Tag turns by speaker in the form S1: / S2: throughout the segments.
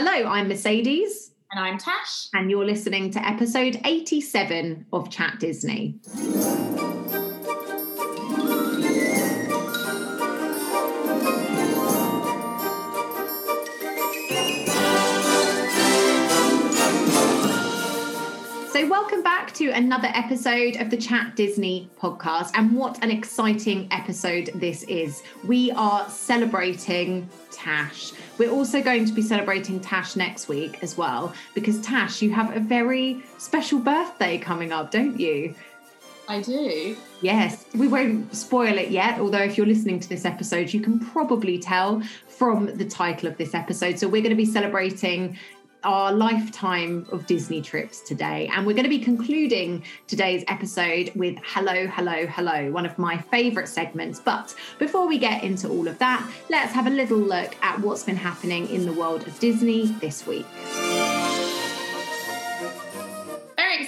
S1: Hello, I'm Mercedes.
S2: And I'm Tash.
S1: And you're listening to episode 87 of Chat Disney. Welcome back to another episode of the Chat Disney podcast. And what an exciting episode this is! We are celebrating Tash. We're also going to be celebrating Tash next week as well, because Tash, you have a very special birthday coming up, don't you?
S2: I do.
S1: Yes, we won't spoil it yet, although if you're listening to this episode, you can probably tell from the title of this episode. So, we're going to be celebrating our lifetime of Disney trips today. And we're going to be concluding today's episode with Hello, Hello, Hello, one of my favourite segments. But before we get into all of that, let's have a little look at what's been happening in the world of Disney this week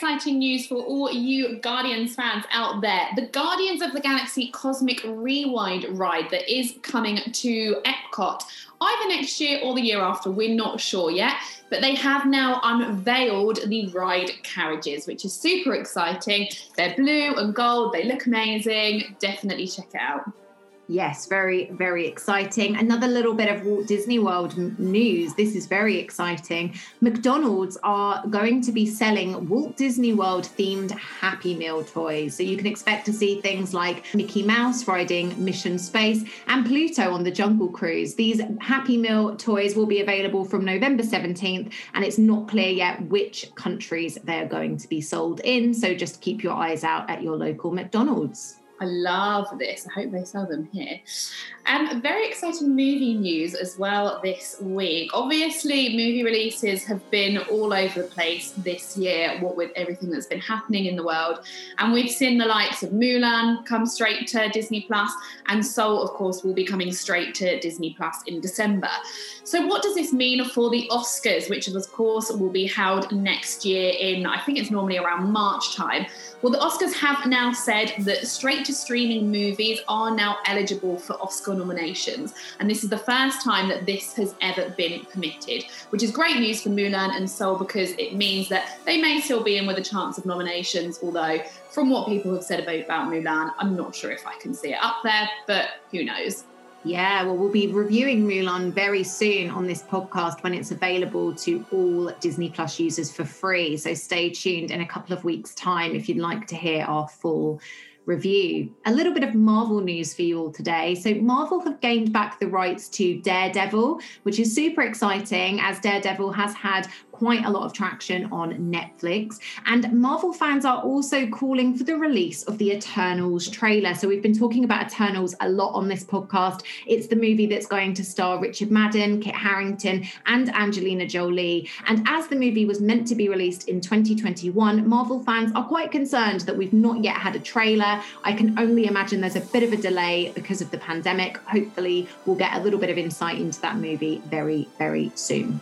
S2: exciting news for all you Guardians fans out there. The Guardians of the Galaxy Cosmic Rewind ride that is coming to Epcot either next year or the year after, we're not sure yet. But they have now unveiled the ride carriages, which is super exciting. They're blue and gold, they look amazing. Definitely check it out.
S1: Yes, very, very exciting. Another little bit of Walt Disney World news. This is very exciting. McDonald's are going to be selling Walt Disney World themed Happy Meal toys. So you can expect to see things like Mickey Mouse riding Mission Space and Pluto on the Jungle Cruise. These Happy Meal toys will be available from November 17th, and it's not clear yet which countries they're going to be sold in. So just keep your eyes out at your local McDonald's.
S2: I love this. I hope they sell them here. And very exciting movie news as well this week. Obviously, movie releases have been all over the place this year, what with everything that's been happening in the world. And we've seen the likes of Mulan come straight to Disney Plus, and Soul, of course, will be coming straight to Disney Plus in December. So, what does this mean for the Oscars, which of course will be held next year in, I think it's normally around March time? Well, the Oscars have now said that straight to streaming movies are now eligible for Oscar nominations. And this is the first time that this has ever been permitted, which is great news for Mulan and Soul because it means that they may still be in with a chance of nominations, although from what people have said about, about Mulan, I'm not sure if I can see it up there, but who knows.
S1: Yeah, well, we'll be reviewing Mulan very soon on this podcast when it's available to all Disney Plus users for free. So stay tuned in a couple of weeks' time if you'd like to hear our full review. A little bit of Marvel news for you all today. So, Marvel have gained back the rights to Daredevil, which is super exciting as Daredevil has had quite a lot of traction on Netflix. And Marvel fans are also calling for the release of the Eternals trailer. So we've been talking about Eternals a lot on this podcast. It's the movie that's going to star Richard Madden, Kit Harington, and Angelina Jolie. And as the movie was meant to be released in 2021, Marvel fans are quite concerned that we've not yet had a trailer. I can only imagine there's a bit of a delay because of the pandemic. Hopefully, we'll get a little bit of insight into that movie very, very soon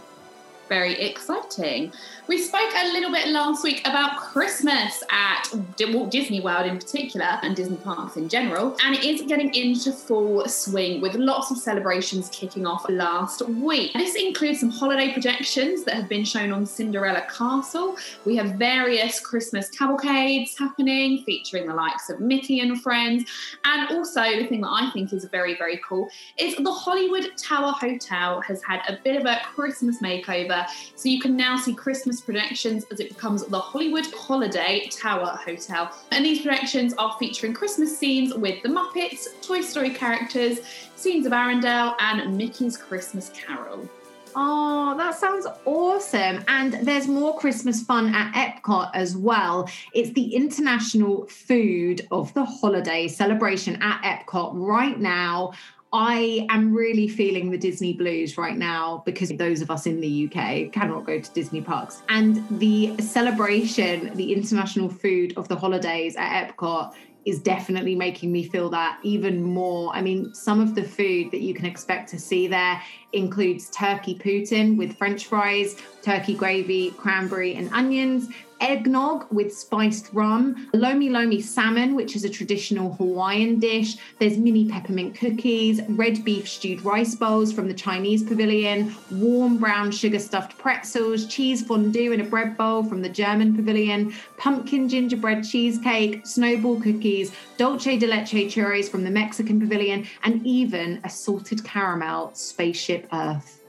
S2: very exciting. We spoke a little bit last week about Christmas at Walt Disney World in particular and Disney parks in general, and it is getting into full swing with lots of celebrations kicking off last week. This includes some holiday projections that have been shown on Cinderella Castle. We have various Christmas cavalcades happening featuring the likes of Mickey and friends, and also the thing that I think is very, very cool is the Hollywood Tower Hotel has had a bit of a Christmas makeover, so you can now see Christmas projections as it becomes the Hollywood Holiday Tower Hotel. And these projections are featuring Christmas scenes with the Muppets, Toy Story characters, scenes of Arendelle, and Mickey's Christmas Carol.
S1: Oh, that sounds awesome. And there's more Christmas fun at Epcot as well. It's the International Food of the Holiday celebration at Epcot right now. I am really feeling the Disney blues right now because those of us in the UK cannot go to Disney parks. And the celebration, the international food of the holidays at Epcot is definitely making me feel that even more. I mean, some of the food that you can expect to see there includes turkey poutine with french fries, turkey gravy, cranberry, and onions, eggnog with spiced rum, lomi lomi salmon, which is a traditional Hawaiian dish. There's mini peppermint cookies, red beef stewed rice bowls from the Chinese pavilion, warm brown sugar stuffed pretzels, cheese fondue in a bread bowl from the German pavilion, pumpkin gingerbread cheesecake, snowball cookies, dulce de leche churros from the Mexican pavilion, and even a salted caramel spaceship Earth.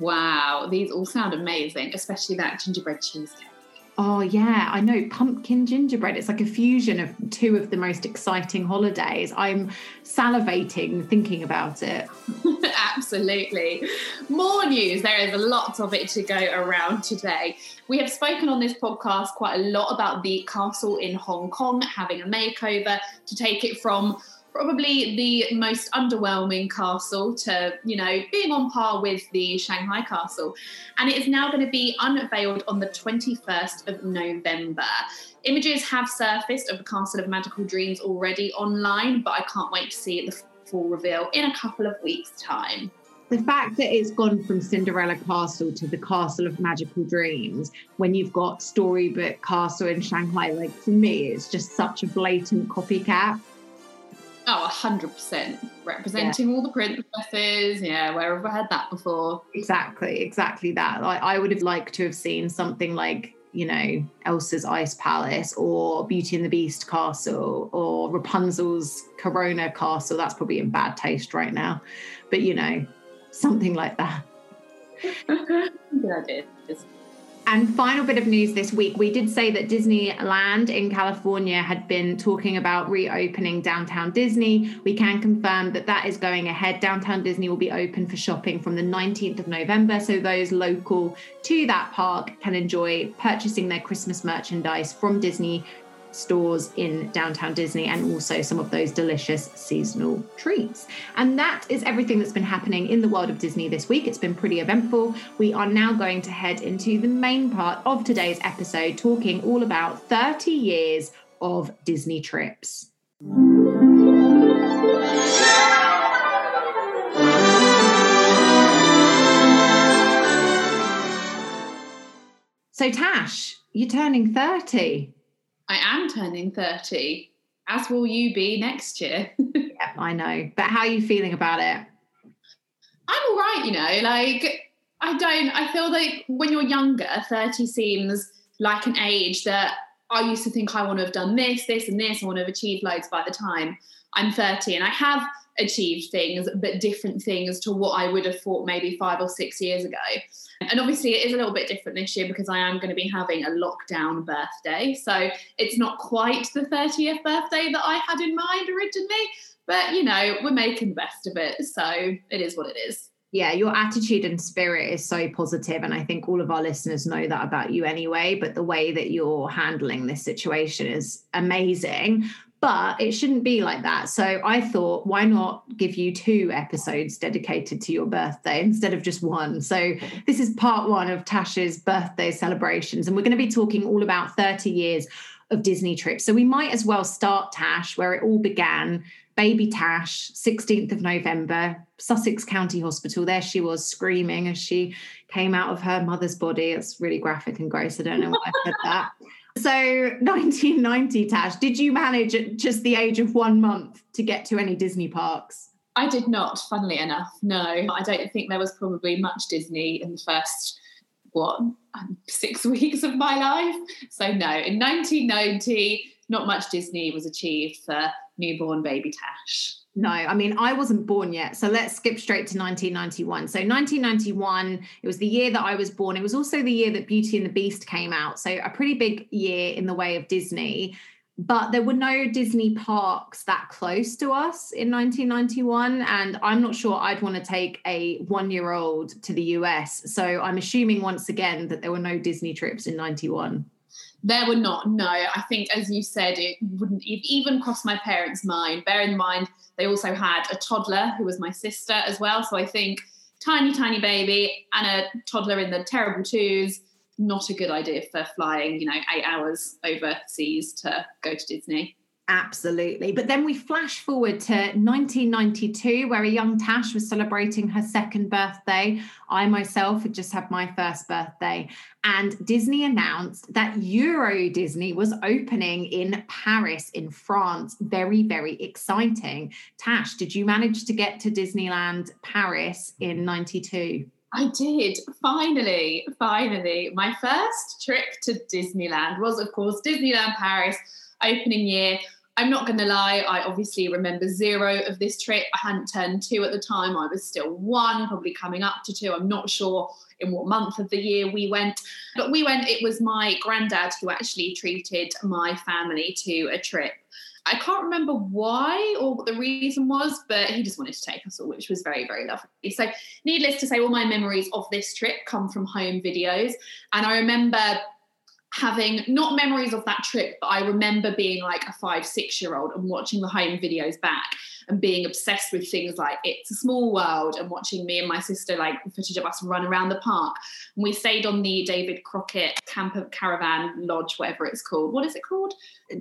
S2: Wow, these all sound amazing, especially that gingerbread cheesecake.
S1: Oh, yeah, I know. Pumpkin gingerbread. It's like a fusion of two of the most exciting holidays. I'm salivating thinking about it.
S2: Absolutely. More news. There is a lot of it to go around today. We have spoken on this podcast quite a lot about the castle in Hong Kong having a makeover to take it from probably the most underwhelming castle to, you know, being on par with the Shanghai castle. And it is now going to be unveiled on the 21st of November. Images have surfaced of the Castle of Magical Dreams already online, but I can't wait to see the full reveal in a couple of weeks' time.
S1: The fact that it's gone from Cinderella Castle to the Castle of Magical Dreams when you've got Storybook Castle in Shanghai, like for me, it's just such a blatant copycat.
S2: Oh, 100%. Representing yeah. all the princesses. Yeah, where have I had that before?
S1: Exactly, exactly that. I, I would have liked to have seen something like, you know, Elsa's Ice Palace or Beauty and the Beast Castle or Rapunzel's Corona Castle. That's probably in bad taste right now. But, you know, something like that.
S2: Good idea.
S1: And final bit of news this week, we did say that Disneyland in California had been talking about reopening downtown Disney. We can confirm that that is going ahead. Downtown Disney will be open for shopping from the 19th of November, so those local to that park can enjoy purchasing their Christmas merchandise from Disney stores in downtown Disney and also some of those delicious seasonal treats. And that is everything that's been happening in the world of Disney this week. It's been pretty eventful. We are now going to head into the main part of today's episode, talking all about 30 years of Disney trips. So, Tash, you're turning 30.
S2: I am turning 30, as will you be next year.
S1: yeah, I know. But how are you feeling about it?
S2: I'm all right, you know, like I don't, I feel like when you're younger, 30 seems like an age that I used to think I want to have done this, this, and this. I want to have achieved loads by the time I'm 30. And I have achieved things, but different things to what I would have thought maybe five or six years ago. And obviously, it is a little bit different this year because I am going to be having a lockdown birthday. So it's not quite the 30th birthday that I had in mind originally, but you know, we're making the best of it. So it is what it is.
S1: Yeah, your attitude and spirit is so positive, And I think all of our listeners know that about you anyway. But the way that you're handling this situation is amazing but it shouldn't be like that. So I thought, why not give you two episodes dedicated to your birthday instead of just one? So this is part one of Tash's birthday celebrations, and we're going to be talking all about 30 years of Disney trips. So we might as well start Tash where it all began. Baby Tash, 16th of November, Sussex County Hospital. There she was screaming as she came out of her mother's body. It's really graphic and gross. I don't know why I said that. So 1990, Tash, did you manage at just the age of one month to get to any Disney parks?
S2: I did not, funnily enough. No, I don't think there was probably much Disney in the first, what, um, six weeks of my life. So, no, in 1990, not much Disney was achieved for newborn baby Tash.
S1: No, I mean, I wasn't born yet. So let's skip straight to 1991. So 1991, it was the year that I was born. It was also the year that Beauty and the Beast came out. So a pretty big year in the way of Disney. But there were no Disney parks that close to us in 1991. And I'm not sure I'd want to take a one year old to the US. So I'm assuming once again that there were no Disney trips in 91.
S2: There were not, no. I think, as you said, it wouldn't even cross my parents' mind. Bear in mind, they also had a toddler who was my sister as well. So I think tiny, tiny baby and a toddler in the terrible twos, not a good idea for flying, you know, eight hours overseas to go to Disney.
S1: Absolutely. But then we flash forward to 1992, where a young Tash was celebrating her second birthday. I myself had just had my first birthday. And Disney announced that Euro Disney was opening in Paris, in France. Very, very exciting. Tash, did you manage to get to Disneyland Paris in 92?
S2: I did. Finally, finally. My first trip to Disneyland was, of course, Disneyland Paris opening year. I'm not going to lie, I obviously remember zero of this trip. I hadn't turned two at the time. I was still one, probably coming up to two. I'm not sure in what month of the year we went. But we went, it was my granddad who actually treated my family to a trip. I can't remember why or what the reason was, but he just wanted to take us all, which was very, very lovely. So, needless to say, all my memories of this trip come from home videos. And I remember having not memories of that trip, but I remember being like a five, six year old and watching the home videos back and being obsessed with things like It's a Small World and watching me and my sister like footage of us run around the park. And we stayed on the David Crockett camper caravan lodge, whatever it's called. What is it called?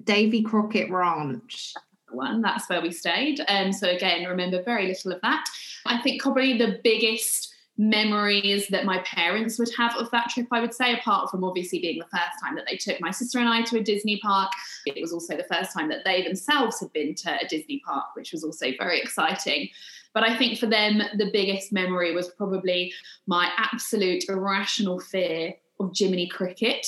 S1: Davy Crockett Ranch
S2: one. That's where we stayed. And um, so again, remember very little of that. I think probably the biggest memories that my parents would have of that trip, I would say, apart from obviously being the first time that they took my sister and I to a Disney park. It was also the first time that they themselves had been to a Disney park, which was also very exciting. But I think for them, the biggest memory was probably my absolute irrational fear of Jiminy Cricket.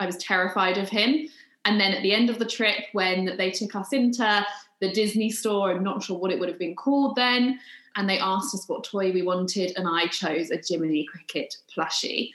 S2: I was terrified of him. And then at the end of the trip, when they took us into the Disney store, I'm not sure what it would have been called then, and they asked us what toy we wanted, and I chose a Jiminy Cricket plushie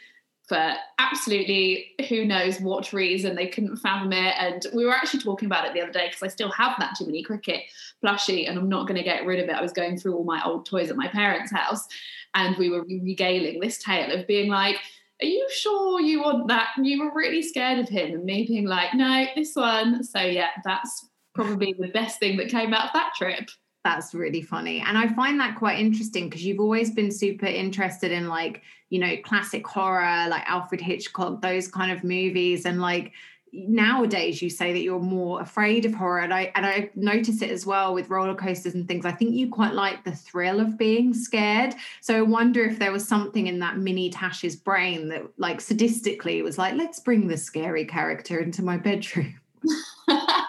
S2: for absolutely who knows what reason they couldn't fathom it. And we were actually talking about it the other day because I still have that Jiminy Cricket plushie and I'm not going to get rid of it. I was going through all my old toys at my parents' house and we were regaling this tale of being like, are you sure you want that? And you were really scared of him, and me being like, no, this one. So, yeah, that's probably the best thing that came out of that trip
S1: that's really funny. And i find that quite interesting because you've always been super interested in like you know classic horror like alfred hitchcock those kind of movies. And like nowadays you say that you're more afraid of horror. And i and i notice it as well with roller coasters and things. I think you quite like the thrill of being scared. So i wonder if there was something in that mini tash's brain that like sadistically was like let's bring the scary character into my bedroom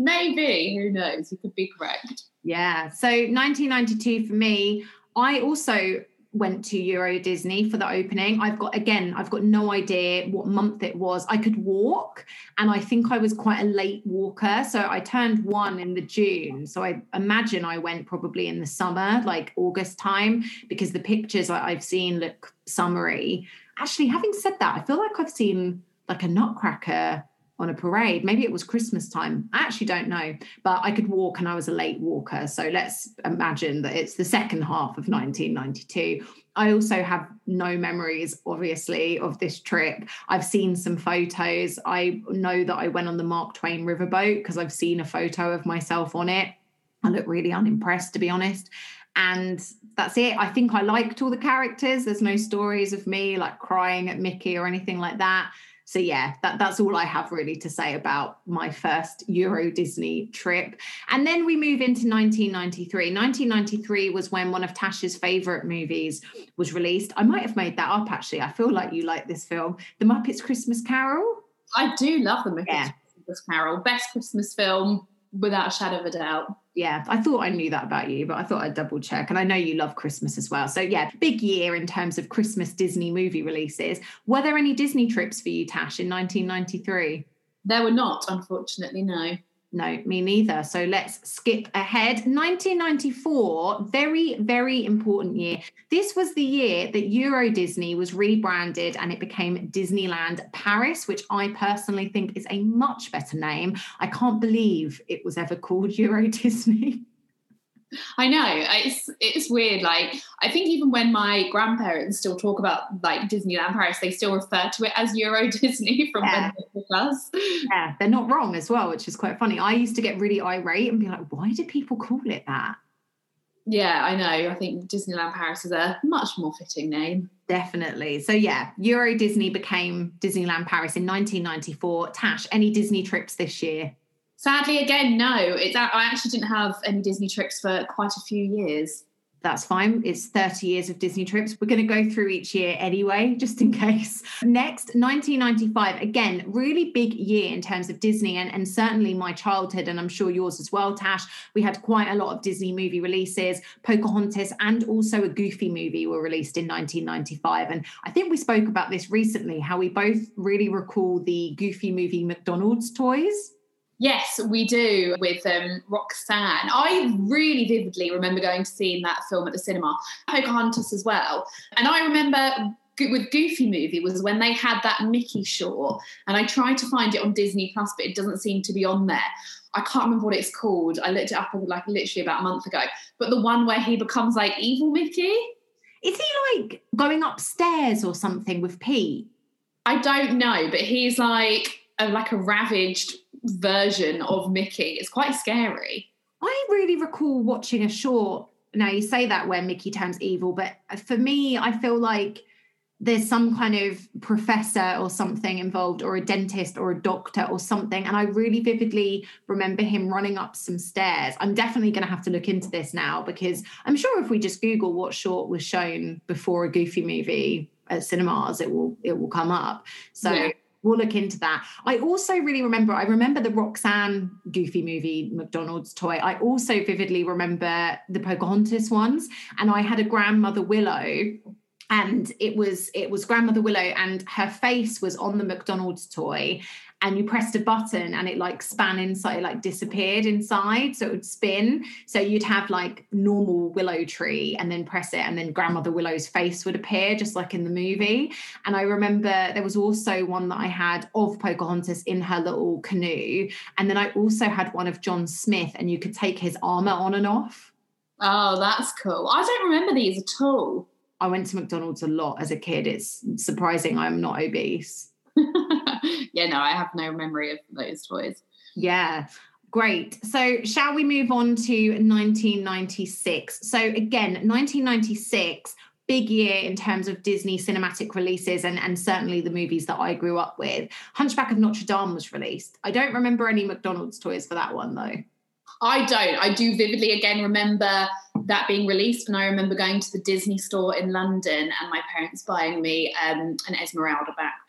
S2: maybe who knows you could be correct
S1: yeah. So 1992 for me, I also went to Euro Disney for the opening. I've got again, I've got no idea what month it was. I could walk, and I think I was quite a late walker. So I turned one in the June. So I imagine I went probably in the summer, like August time, because the pictures I've seen look summery. Actually, having said that, I feel like I've seen like a nutcracker on a parade. Maybe it was Christmas time. I actually don't know, but I could walk and I was a late walker. So let's imagine that it's the second half of 1992. I also have no memories, obviously, of this trip. I've seen some photos. I know that I went on the Mark Twain riverboat because I've seen a photo of myself on it. I look really unimpressed, to be honest. And that's it. I think I liked all the characters. There's no stories of me like crying at Mickey or anything like that so yeah that, that's all i have really to say about my first euro disney trip. And then we move into 1993 1993 was when one of tash's favorite movies was released. I might have made that up actually. I feel like you like this film. The muppets christmas carol.
S2: I do love the muppets yeah. christmas carol. Best christmas film without a shadow of a doubt
S1: yeah, I thought I knew that about you, but I thought I'd double check. And I know you love Christmas as well. So, yeah, big year in terms of Christmas Disney movie releases. Were there any Disney trips for you, Tash, in 1993?
S2: There were not, unfortunately, no.
S1: No, me neither. So let's skip ahead. 1994, very, very important year. This was the year that Euro Disney was rebranded and it became Disneyland Paris, which I personally think is a much better name. I can't believe it was ever called Euro Disney.
S2: I know uh, it's it's weird. Like I think even when my grandparents still talk about like Disneyland Paris, they still refer to it as Euro Disney from yeah. when
S1: us. Yeah, they're not wrong as well, which is quite funny. I used to get really irate and be like, "Why do people call it that?"
S2: Yeah, I know. I think Disneyland Paris is a much more fitting name.
S1: Definitely. So yeah, Euro Disney became Disneyland Paris in 1994. Tash, any Disney trips this year?
S2: Sadly, again, no. It's I actually didn't have any Disney trips for quite a few years
S1: that's fine. It's 30 years of Disney trips. We're going to go through each year anyway, just in case. Next, 1995. Again, really big year in terms of Disney and, and certainly my childhood, and I'm sure yours as well, Tash. We had quite a lot of Disney movie releases. Pocahontas and also a Goofy movie were released in 1995. And I think we spoke about this recently, how we both really recall the Goofy movie McDonald's toys.
S2: Yes, we do with um, Roxanne. I really vividly remember going to seeing that film at the cinema, Pocahontas as well. And I remember with Goofy movie was when they had that Mickey short, and I tried to find it on Disney Plus, but it doesn't seem to be on there. I can't remember what it's called. I looked it up like literally about a month ago. But the one where he becomes like evil Mickey.
S1: Is he like going upstairs or something with Pete?
S2: I don't know, but he's like a, like a ravaged version of Mickey. It's quite scary.
S1: I really recall watching a short. Now you say that where Mickey turns evil, but for me, I feel like there's some kind of professor or something involved, or a dentist or a doctor or something. And I really vividly remember him running up some stairs. I'm definitely going to have to look into this now because I'm sure if we just Google what short was shown before a Goofy movie at cinemas, it will it will come up. So. Yeah we'll look into that. I also really remember, I remember the Roxanne Goofy movie, McDonald's toy. I also vividly remember the Pocahontas ones. And I had a grandmother Willow and it was it was grandmother willow and her face was on the mcdonald's toy and you pressed a button and it like span inside, it like disappeared inside. So it would spin. So you'd have like normal willow tree and then press it, and then grandmother Willow's face would appear, just like in the movie. And I remember there was also one that I had of Pocahontas in her little canoe. And then I also had one of John Smith, and you could take his armor on and off.
S2: Oh, that's cool. I don't remember these at all.
S1: I went to McDonald's a lot as a kid. It's surprising I'm not obese.
S2: yeah, no, I have no memory of those toys.
S1: Yeah. Great. So, shall we move on to 1996? So, again, 1996, big year in terms of Disney cinematic releases and, and certainly the movies that I grew up with. Hunchback of Notre Dame was released. I don't remember any McDonald's toys for that one, though.
S2: I don't. I do vividly again remember that being released, and I remember going to the Disney store in London and my parents buying me um, an Esmeralda backpack.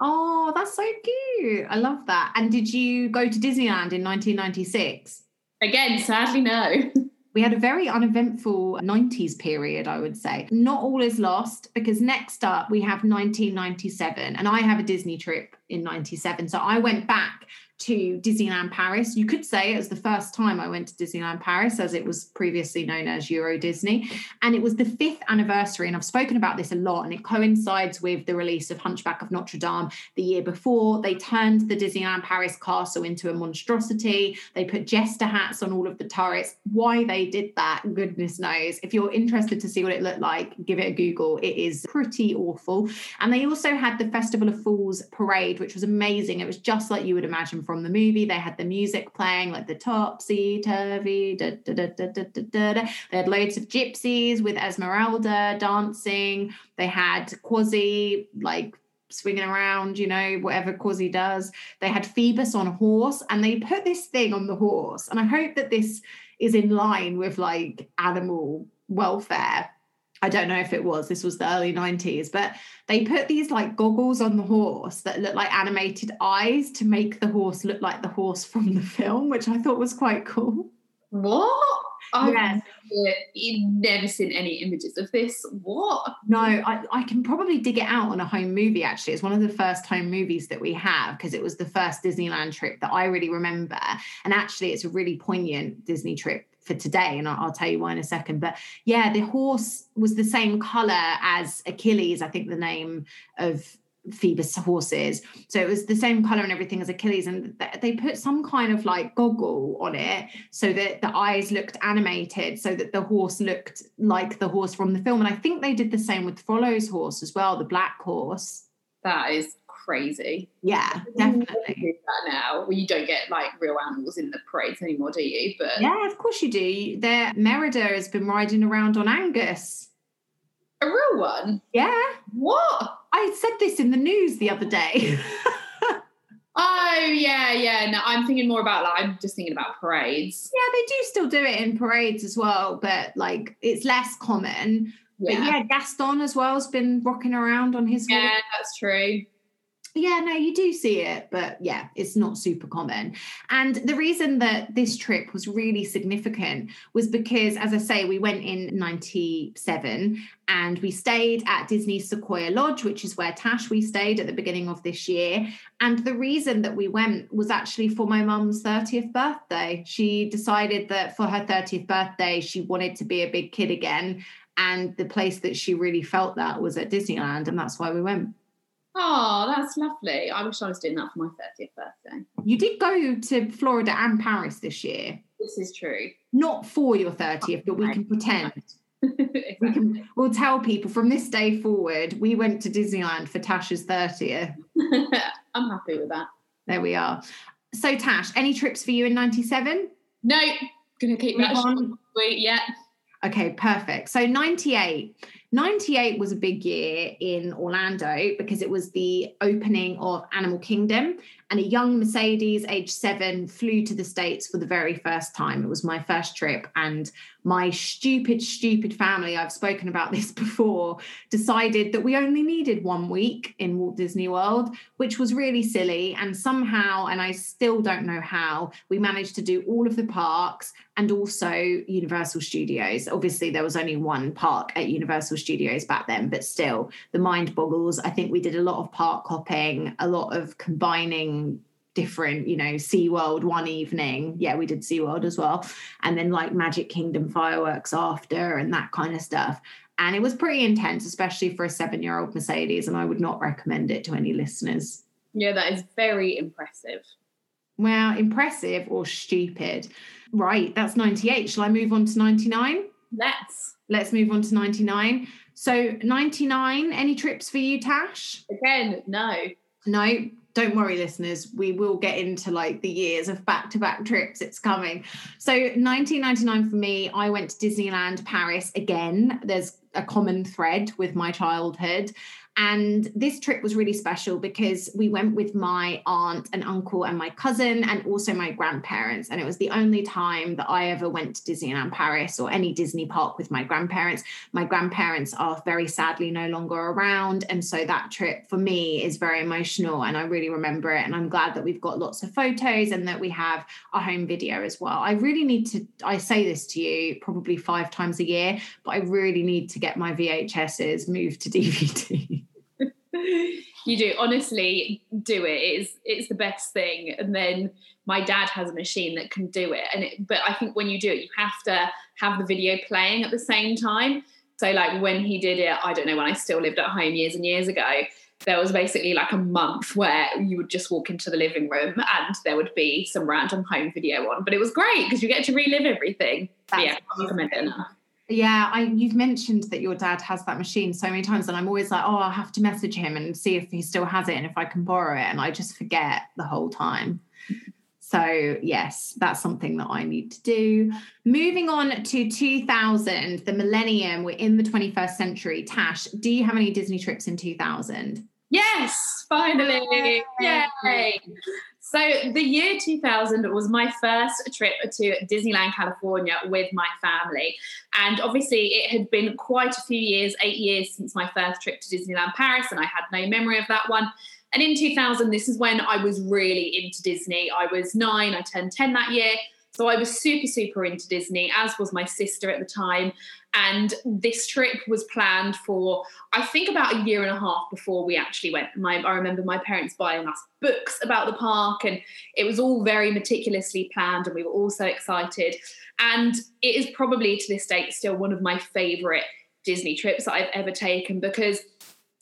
S1: Oh, that's so cute. I love that. And did you go to Disneyland in 1996?
S2: Again, sadly, no.
S1: We had a very uneventful 90s period, I would say. Not all is lost because next up we have 1997, and I have a Disney trip in 97. So I went back to Disneyland Paris. You could say it was the first time I went to Disneyland Paris, as it was previously known as Euro Disney. And it was the fifth anniversary. And I've spoken about this a lot, and it coincides with the release of Hunchback of Notre Dame the year before. They turned the Disneyland Paris castle into a monstrosity. They put jester hats on all of the turrets. Why they did that, goodness knows. If you're interested to see what it looked like, give it a Google. It is pretty awful. And they also had the Festival of Fools parade, which was amazing. It was just like you would imagine from the movie. They had the music playing, like the topsy turvy. They had loads of gypsies with Esmeralda dancing. They had Quasi, like swinging around, you know, whatever Quasi does. They had Phoebus on a horse and they put this thing on the horse. And I hope that this is in line with like animal welfare I don't know if it was, this was the early 90s, but they put these like goggles on the horse that look like animated eyes to make the horse look like the horse from the film, which I thought was quite cool.
S2: What? I've yes. never, never seen any images of this. What?
S1: No, I, I can probably dig it out on a home movie, actually. It's one of the first home movies that we have because it was the first Disneyland trip that I really remember. And actually, it's a really poignant Disney trip for today, and I'll, I'll, tell you why in a second. But yeah, the horse was the same color as Achilles, I think the name of Phoebus horses. So it was the same color and everything as Achilles, and th- they put some kind of like goggle on it so that the eyes looked animated, so that the horse looked like the horse from the film. And I think they did the same with Frollo's horse as well, the black horse.
S2: That is crazy.
S1: Yeah, definitely.
S2: now, well, you don't get like real animals in the parades anymore, do you? But
S1: yeah, of course you do. There, Merida has been riding around on Angus.
S2: A real one?
S1: Yeah.
S2: What?
S1: I said this in the news the other day.
S2: Oh yeah, yeah. No, I'm thinking more about like I'm just thinking about parades.
S1: Yeah, they do still do it in parades as well, but like it's less common. Yeah. But yeah, Gaston as well has been rocking around on his.
S2: Yeah, that's true
S1: yeah, no, you do see it, but yeah, it's not super common. And the reason that this trip was really significant was because, as I say, we went in 97 and we stayed at Disney Sequoia Lodge, which is where Tash we stayed at the beginning of this year. And the reason that we went was actually for my mum's 30th birthday. She decided that for her 30th birthday, she wanted to be a big kid again. And the place that she really felt that was at Disneyland. And that's why we went.
S2: Oh, that's lovely. I wish I was doing that for my 30th birthday.
S1: You did go to Florida and Paris this year.
S2: This is true.
S1: Not for your 30th, but we can pretend. exactly. we can, we'll tell people from this day forward, we went to Disneyland for Tasha's 30th.
S2: I'm happy with that.
S1: There we are. So, Tash, any trips for you in 97?
S2: No, gonna keep that on. Wait, yeah.
S1: Okay, perfect. So 98. 98 was a big year in Orlando because it was the opening of Animal Kingdom, and a young Mercedes, age seven, flew to the States for the very first time. It was my first trip, and my stupid, stupid family, I've spoken about this before, decided that we only needed one week in Walt Disney World, which was really silly. And somehow, and I still don't know how, we managed to do all of the parks and also Universal Studios. Obviously, there was only one park at Universal Studios back then, but still, the mind boggles. I think we did a lot of park hopping, a lot of combining different, you know, SeaWorld one evening. Yeah, we did SeaWorld as well. And then like Magic Kingdom fireworks after and that kind of stuff. And it was pretty intense, especially for a seven year old Mercedes. And I would not recommend it to any listeners.
S2: Yeah, that is very impressive.
S1: Well, impressive or stupid. Right, that's 98. Shall I move on to 99?
S2: Let's.
S1: Let's move on to 99. So, 99, any trips for you, Tash?
S2: Again, no.
S1: No, don't worry, listeners. We will get into like the years of back to back trips. It's coming. So, 1999 for me, I went to Disneyland Paris again. There's a common thread with my childhood. And this trip was really special because we went with my aunt and uncle and my cousin and also my grandparents. And it was the only time that I ever went to Disneyland Paris or any Disney park with my grandparents. My grandparents are very sadly no longer around. And so that trip for me is very emotional and I really remember it. And I'm glad that we've got lots of photos and that we have a home video as well. I really need to, I say this to you probably five times a year, but I really need to get my VHSs moved to DVD.
S2: You do honestly do it. It's it's the best thing. And then my dad has a machine that can do it. And it, but i think when you do it you have to have the video playing at the same time. So like when he did it i don't know when i still lived at home years and years ago there was basically like a month where you would just walk into the living room and there would be some random home video on. But it was great because you get to relive everything. Yeah I recommend it
S1: yeah, I you've mentioned that your dad has that machine so many times, and I'm always like, oh, I'll have to message him and see if he still has it and if I can borrow it, and I just forget the whole time. So yes, that's something that I need to do. Moving on to 2000, the millennium. We're in the 21st century. Tash, do you have any Disney trips in 2000?
S2: Yes, finally. Yay. Yay. So the year 2000 was my first trip to Disneyland, California with my family. And obviously it had been quite a few years, eight years since my first trip to Disneyland Paris, and I had no memory of that one. And in 2000, this is when I was really into Disney. I was nine, I turned 10 that year. So I was super, super into Disney, as was my sister at the time. And this trip was planned for, I think, about a year and a half before we actually went. My, I remember my parents buying us books about the park, and it was all very meticulously planned, and we were all so excited. And it is probably to this date still one of my favorite Disney trips that I've ever taken because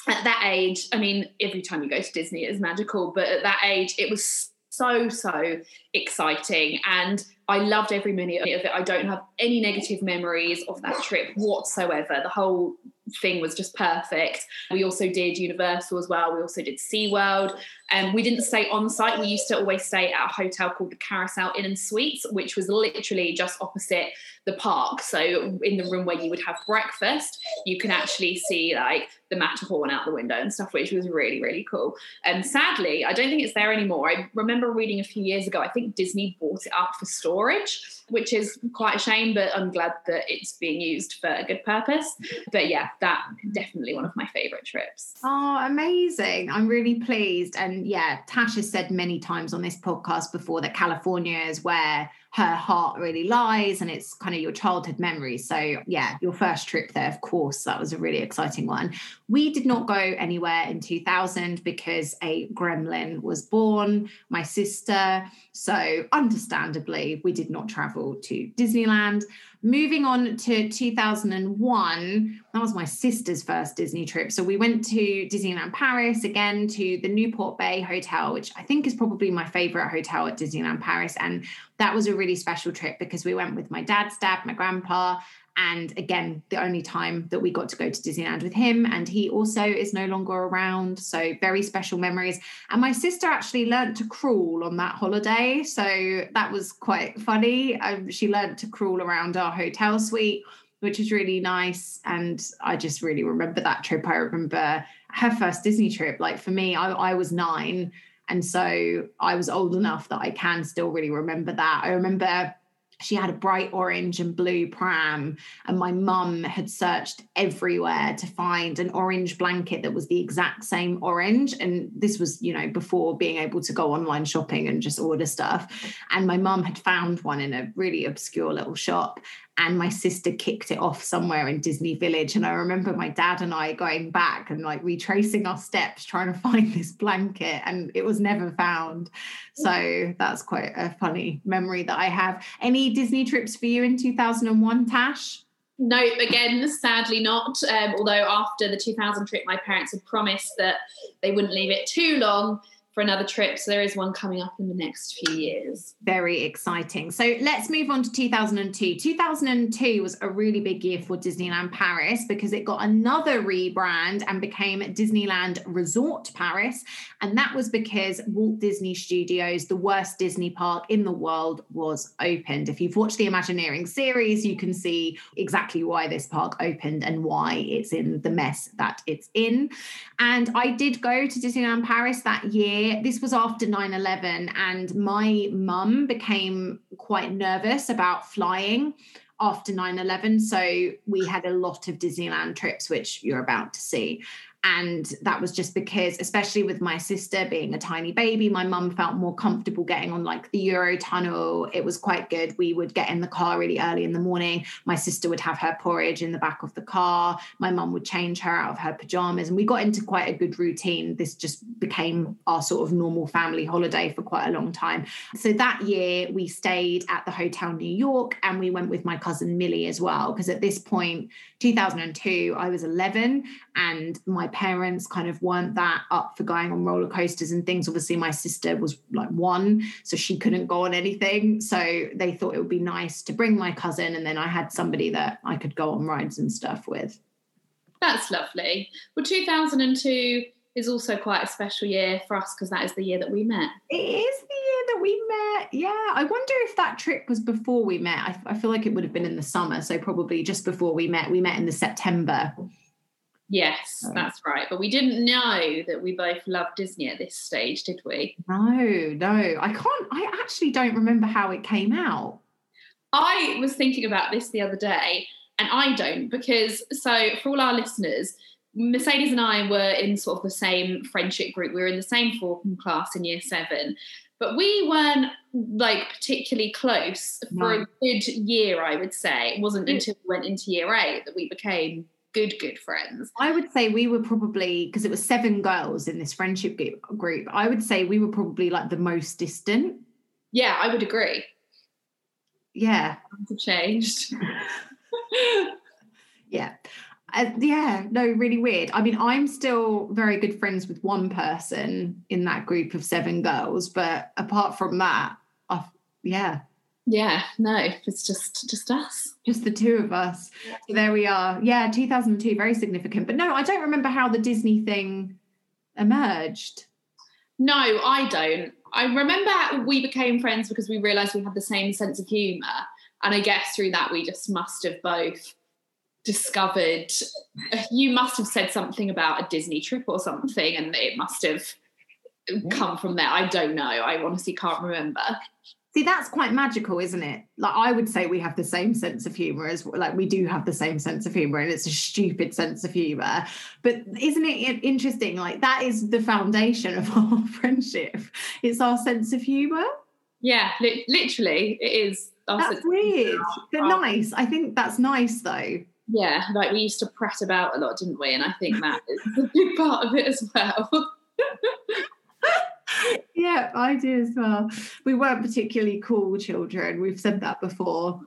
S2: at that age, I mean, every time you go to Disney, it is magical, but at that age, it was so so exciting and I loved every minute of it. I don't have any negative memories of that trip whatsoever. The whole thing was just perfect. We also did Universal as well. We also did SeaWorld. Um, we didn't stay on site. We used to always stay at a hotel called the Carousel Inn and Suites, which was literally just opposite the park. So in the room where you would have breakfast, you can actually see like the Matterhorn out the window and stuff, which was really, really cool. And sadly, I don't think it's there anymore. I remember reading a few years ago, I think Disney bought it up for storage, which is quite a shame, but I'm glad that it's being used for a good purpose. But yeah, that definitely one of my favorite trips.
S1: Oh, amazing. I'm really pleased. And yeah, Tash has said many times on this podcast before that California is where her heart really lies and it's kind of your childhood memories. So, yeah, your first trip there, of course, that was a really exciting one. We did not go anywhere in 2000 because a gremlin was born, my sister. So, understandably, we did not travel to Disneyland. Moving on to 2001, that was my sister's first Disney trip. So we went to Disneyland Paris again to the Newport Bay Hotel, which I think is probably my favorite hotel at Disneyland Paris. And that was a really special trip because we went with my dad's dad, my grandpa, and again, the only time that we got to go to Disneyland with him. And he also is no longer around. So, very special memories. And my sister actually learned to crawl on that holiday. So, that was quite funny. Um, she learned to crawl around our hotel suite, which was really nice. And I just really remember that trip. I remember her first Disney trip. Like for me, I, I was nine. And so I was old enough that I can still really remember that. I remember she had a bright orange and blue pram and my mum had searched everywhere to find an orange blanket that was the exact same orange. And this was you know before being able to go online shopping and just order stuff. And my mum had found one in a really obscure little shop and my sister kicked it off somewhere in Disney Village. And I remember my dad and I going back and like retracing our steps trying to find this blanket, and it was never found. So that's quite a funny memory that I have. Any Disney trips for you in 2001, Tash?
S2: No, again, sadly not. Um, although after the 2000 trip, my parents had promised that they wouldn't leave it too long for another trip. So there is one coming up in the next few years.
S1: Very exciting. So let's move on to 2002. 2002 was a really big year for Disneyland Paris because it got another rebrand and became Disneyland Resort Paris. And that was because Walt Disney Studios, the worst Disney park in the world, was opened. If you've watched the Imagineering series, you can see exactly why this park opened and why it's in the mess that it's in. And I did go to Disneyland Paris that year this was after 9 11, and my mum became quite nervous about flying after 9 11. So we had a lot of Disneyland trips, which you're about to see. And that was just because, especially with my sister being a tiny baby, my mum felt more comfortable getting on like the Euro tunnel. It was quite good. We would get in the car really early in the morning. My sister would have her porridge in the back of the car. My mum would change her out of her pajamas. And we got into quite a good routine. This just became our sort of normal family holiday for quite a long time. So that year, we stayed at the Hotel New York and we went with my cousin Millie as well. Because at this point, 2002, I was 11 and my parents kind of weren't that up for going on roller coasters and things. Obviously, my sister was like one, so she couldn't go on anything. So they thought it would be nice to bring my cousin, and then I had somebody that I could go on rides and stuff with.
S2: That's lovely. Well, 2002 is also quite a special year for us because that is the year that we met.
S1: It is the year that we met. Yeah. I wonder if that trip was before we met. I, I feel like it would have been in the summer. So probably just before we met. We met in the September.
S2: Yes, that's right. But we didn't know that we both loved Disney at this stage, did we?
S1: No, no. I can't, I actually don't remember how it came out.
S2: I was thinking about this the other day, and I don't because, so for all our listeners, Mercedes and I were in sort of the same friendship group. We were in the same form class in year seven, but we weren't like particularly close for no. a good year, I would say. It wasn't until we went into year eight that we became good good friends.
S1: I would say we were probably because it was seven girls in this friendship group i would say we were probably like the most distant.
S2: Yeah i would agree.
S1: Yeah.
S2: Have changed.
S1: Yeah. Uh, yeah no really weird. I mean i'm still very good friends with one person in that group of seven girls but apart from that I've, yeah
S2: yeah no it's just just us
S1: just the two of us so there we are yeah 2002 very significant but no i don't remember how the disney thing emerged
S2: No, I don't. I remember we became friends because we realised we had the same sense of humour. And I guess through that, we just must have both discovered you must have said something about a Disney trip or something, and it must have come from there. I don't know. I honestly can't remember.
S1: See, that's quite magical, isn't it? Like I would say we have the same sense of humor as like we do have the same sense of humor and it's a stupid sense of humor. But isn't it interesting? Like that is the foundation of our friendship. It's our sense of humor.
S2: Yeah, li- literally it is.
S1: That's weird, but nice. I think that's nice though.
S2: Yeah, like we used to prat about a lot, didn't we? And I think that is a big part of it as well.
S1: yeah, I do as well. We weren't particularly cool children. We've said that before.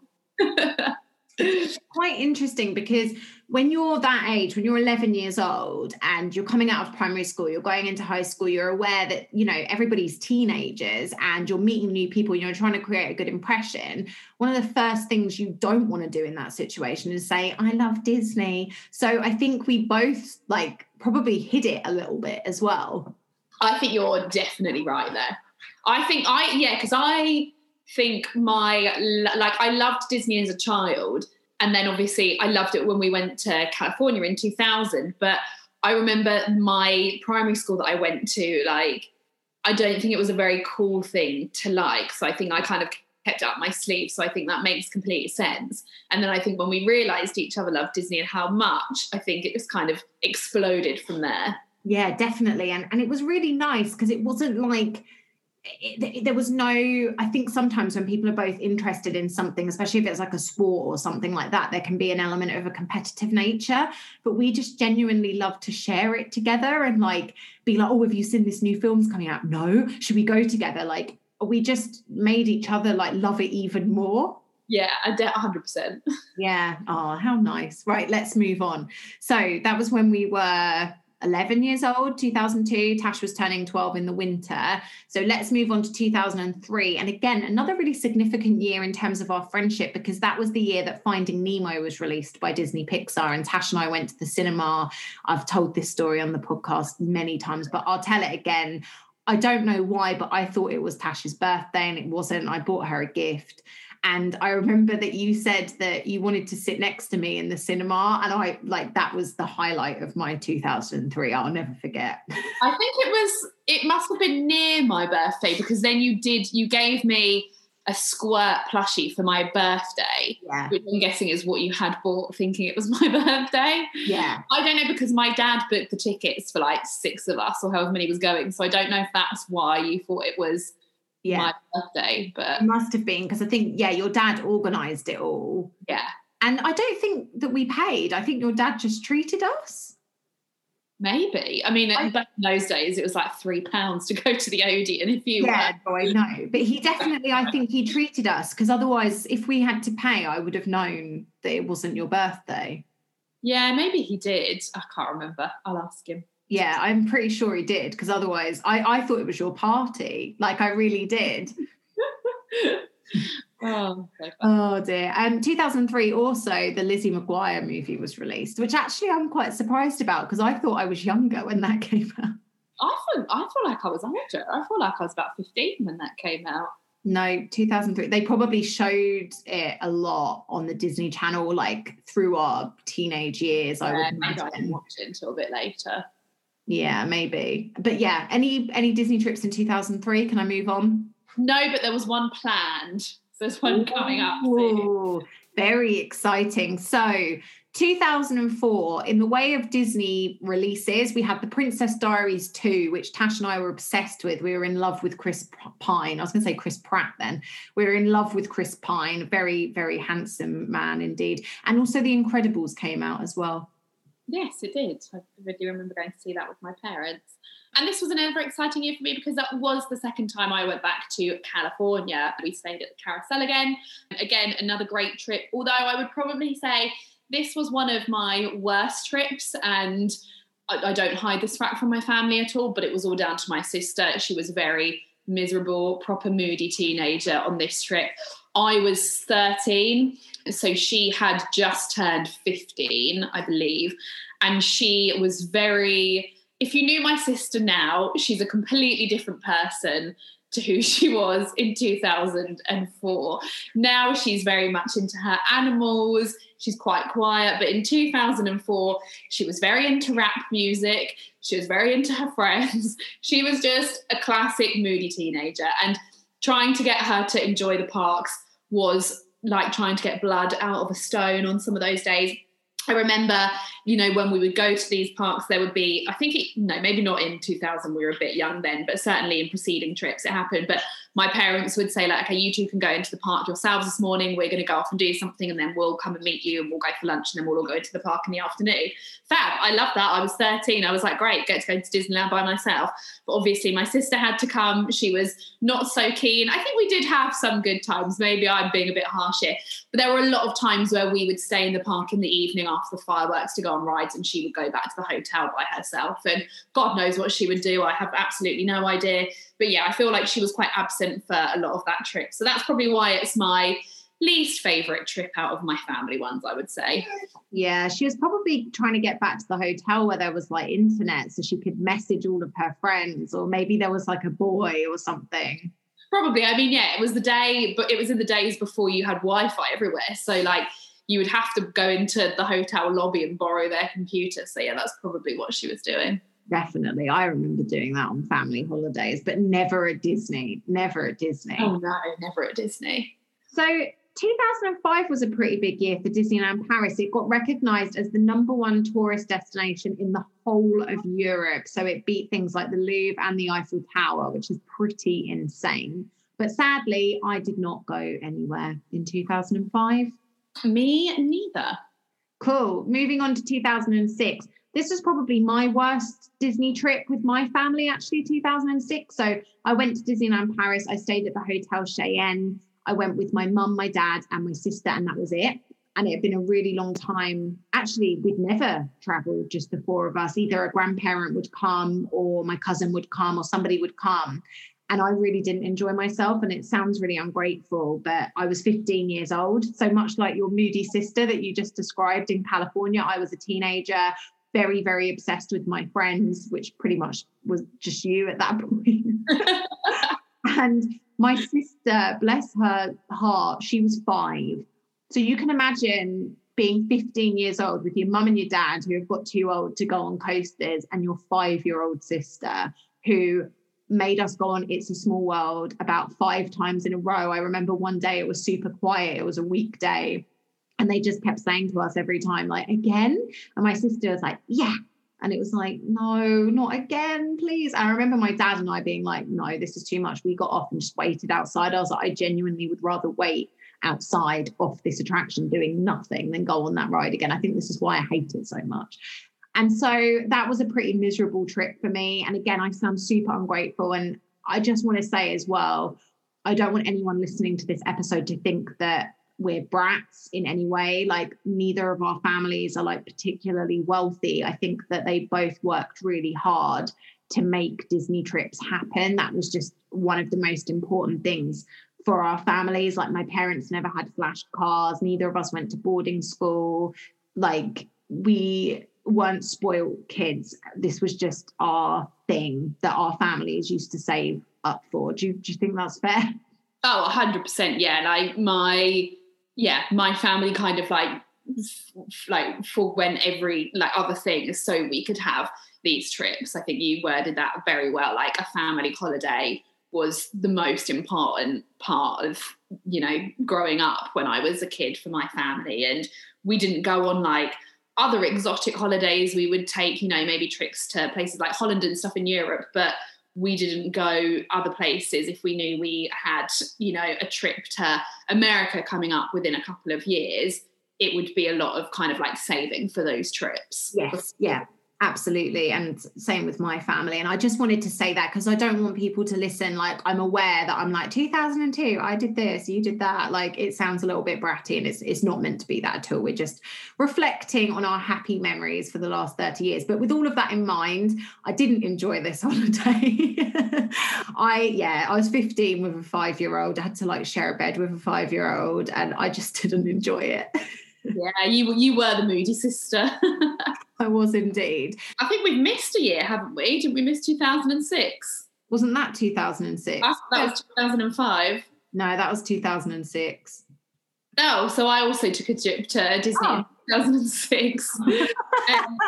S1: it's quite interesting because when you're that age, when you're 11 years old and you're coming out of primary school, you're going into high school, you're aware that, you know, everybody's teenagers and you're meeting new people, you're trying to create a good impression. One of the first things you don't want to do in that situation is say, I love Disney. So I think we both like probably hid it a little bit as well.
S2: I think you're definitely right there. I think I yeah, because I think my like I loved Disney as a child, and then obviously I loved it when we went to California in 2000. But I remember my primary school that I went to, like I don't think it was a very cool thing to like. So I think I kind of kept up my sleeve. So I think that makes complete sense. And then I think when we realized each other loved Disney and how much, I think it just kind of exploded from there.
S1: Yeah, definitely. And and it was really nice because it wasn't like it, there was no i think sometimes when people are both interested in something especially if it's like a sport or something like that there can be an element of a competitive nature but we just genuinely love to share it together and like be like oh have you seen this new film's coming out no should we go together like we just made each other like love it even more
S2: yeah, I 100%.
S1: yeah. Oh, how nice. Right, let's move on. So that was when we were 11 years old, 2002. Tash was turning 12 in the winter. So let's move on to 2003. And again, another really significant year in terms of our friendship because that was the year that Finding Nemo was released by Disney Pixar. And Tash and I went to the cinema. I've told this story on the podcast many times, but I'll tell it again. I don't know why, but I thought it was Tash's birthday and it wasn't. I bought her a gift. And I remember that you said that you wanted to sit next to me in the cinema. And I like that was the highlight of my 2003. I'll never forget.
S2: I think it was, it must have been near my birthday because then you did, you gave me a squirt plushie for my birthday,
S1: yeah.
S2: which I'm guessing is what you had bought thinking it was my birthday.
S1: Yeah.
S2: I don't know because my dad booked the tickets for like six of us or however many was going. So I don't know if that's why you thought it was yeah. my birthday, but
S1: it must have been because I think yeah, your dad organised it all.
S2: Yeah,
S1: and I don't think that we paid. I think your dad just treated us.
S2: Maybe. I mean, I, back in those days, it was like three pounds to go to the Odeon if you
S1: yeah, were. I know. But he definitely, I think he treated us because otherwise, if we had to pay, I would have known that it wasn't your birthday.
S2: Yeah, maybe he did. I can't remember. I'll ask him.
S1: Yeah, I'm pretty sure he did because otherwise, I, I thought it was your party. Like, I really did.
S2: oh, so
S1: oh dear. Um, and 2003, also, the Lizzie McGuire movie was released, which actually I'm quite surprised about because I thought I was younger when that came out.
S2: I feel, I feel like I was older. I feel like I was about 15 when that came out.
S1: No, 2003. They probably showed it a lot on the Disney Channel, like through our teenage years. Yeah, I would
S2: imagine. I didn't watch it until a bit later.
S1: Yeah, maybe. But yeah, any any Disney trips in 2003? Can I move on?
S2: No, but there was one planned. there's one Ooh, coming up.
S1: Soon. Very exciting. So 2004, in the way of Disney releases, we had The Princess Diaries 2, which Tash and I were obsessed with. We were in love with Chris Pine. I was going to say Chris Pratt then. We were in love with Chris Pine, very, very handsome man indeed. And also The Incredibles came out as well.
S2: Yes, it did. I really remember going to see that with my parents. And this was another exciting year for me because that was the second time I went back to California. We stayed at the carousel again. Again, another great trip. Although I would probably say this was one of my worst trips and I, I don't hide this fact from my family at all, but it was all down to my sister. She was very miserable, proper moody teenager on this trip. I was 13, so she had just turned 15, I believe, and she was very if you knew my sister now, she's a completely different person to who she was in 2004. Now she's very much into her animals. She's quite quiet, but in 2004, she was very into rap music. She was very into her friends. She was just a classic moody teenager. And trying to get her to enjoy the parks was like trying to get blood out of a stone on some of those days. I remember, you know, when we would go to these parks, there would be, I think, it, no, maybe not in 2000, we were a bit young then, but certainly in preceding trips it happened. But my parents would say, like, okay, you two can go into the park yourselves this morning. We're going to go off and do something, and then we'll come and meet you, and we'll go for lunch, and then we'll all go into the park in the afternoon. Fab. I love that. I was 13. I was like, great, get to go to Disneyland by myself. But obviously, my sister had to come. She was not so keen. I think we did have some good times. Maybe I'm being a bit harsh here, but there were a lot of times where we would stay in the park in the evening after the fireworks to go on rides, and she would go back to the hotel by herself. And God knows what she would do. I have absolutely no idea but yeah, I feel like she was quite absent for a lot of that trip. So that's probably why it's my least favorite trip out of my family ones, I would say.
S1: Yeah, she was probably trying to get back to the hotel where there was like internet so she could message all of her friends, or maybe there was like a boy or something.
S2: Probably. I mean, yeah, it was the day, but it was in the days before you had Wi Fi everywhere. So, like, you would have to go into the hotel lobby and borrow their computer. So, yeah, that's probably what she was doing.
S1: Definitely. I remember doing that on family holidays, but never at Disney. Never at Disney.
S2: Oh, no, never at Disney.
S1: So 2005 was a pretty big year for Disneyland Paris. It got recognized as the number one tourist destination in the whole of Europe. So it beat things like the Louvre and the Eiffel Tower, which is pretty insane. But sadly, I did not go anywhere in 2005.
S2: Me neither.
S1: Cool. Moving on to 2006 this was probably my worst Disney trip with my family, actually, 2006. So I went to Disneyland Paris. I stayed at the Hotel Cheyenne. I went with my mum, my dad, and my sister, and that was it. And it had been a really long time. Actually, we'd never traveled, just the four of us. Either a grandparent would come, or my cousin would come, or somebody would come. And I really didn't enjoy myself. And it sounds really ungrateful, but I was 15 years old. So much like your moody sister that you just described in California, I was a teenager very, very obsessed with my friends, which pretty much was just you at that point. and my sister, bless her heart, she was five. So you can imagine being 15 years old with your mum and your dad who have got too old to go on coasters and your five year old sister who made us go on It's a Small World about five times in a row. I remember one day it was super quiet, it was a weekday. And they just kept saying to us every time, like, again. And my sister was like, yeah. And it was like, no, not again, please. I remember my dad and I being like, no, this is too much. We got off and just waited outside. I was like, I genuinely would rather wait outside off this attraction doing nothing than go on that ride again. I think this is why I hate it so much. And so that was a pretty miserable trip for me. And again, I sound super ungrateful. And I just want to say as well, I don't want anyone listening to this episode to think that we're brats in any way. Like neither of our families are like particularly wealthy. I think that they both worked really hard to make Disney trips happen. That was just one of the most important things for our families. Like my parents never had flash cars, neither of us went to boarding school. Like we weren't spoiled kids. This was just our thing that our families used to save up for. Do you, do you think that's fair?
S2: Oh, 100%. Yeah. Like my yeah, my family kind of like like forwent every like other things so we could have these trips. I think you worded that very well. Like a family holiday was the most important part of you know growing up when I was a kid for my family, and we didn't go on like other exotic holidays. We would take you know maybe trips to places like Holland and stuff in Europe, but we didn't go other places if we knew we had, you know, a trip to America coming up within a couple of years, it would be a lot of kind of like saving for those trips.
S1: Yes. Yeah. Absolutely. And same with my family. And I just wanted to say that because I don't want people to listen like I'm aware that I'm like 2002, I did this, you did that. Like it sounds a little bit bratty and it's, it's not meant to be that at all. We're just reflecting on our happy memories for the last 30 years. But with all of that in mind, I didn't enjoy this holiday. I, yeah, I was 15 with a five year old. I had to like share a bed with a five year old and I just didn't enjoy it.
S2: Yeah, you you were the moody sister.
S1: I was indeed.
S2: I think we've missed a year, haven't we? Didn't we miss 2006?
S1: Wasn't that 2006? That,
S2: that was 2005.
S1: No, that was 2006.
S2: Oh, so I also took a trip to Disney oh. 2006. um,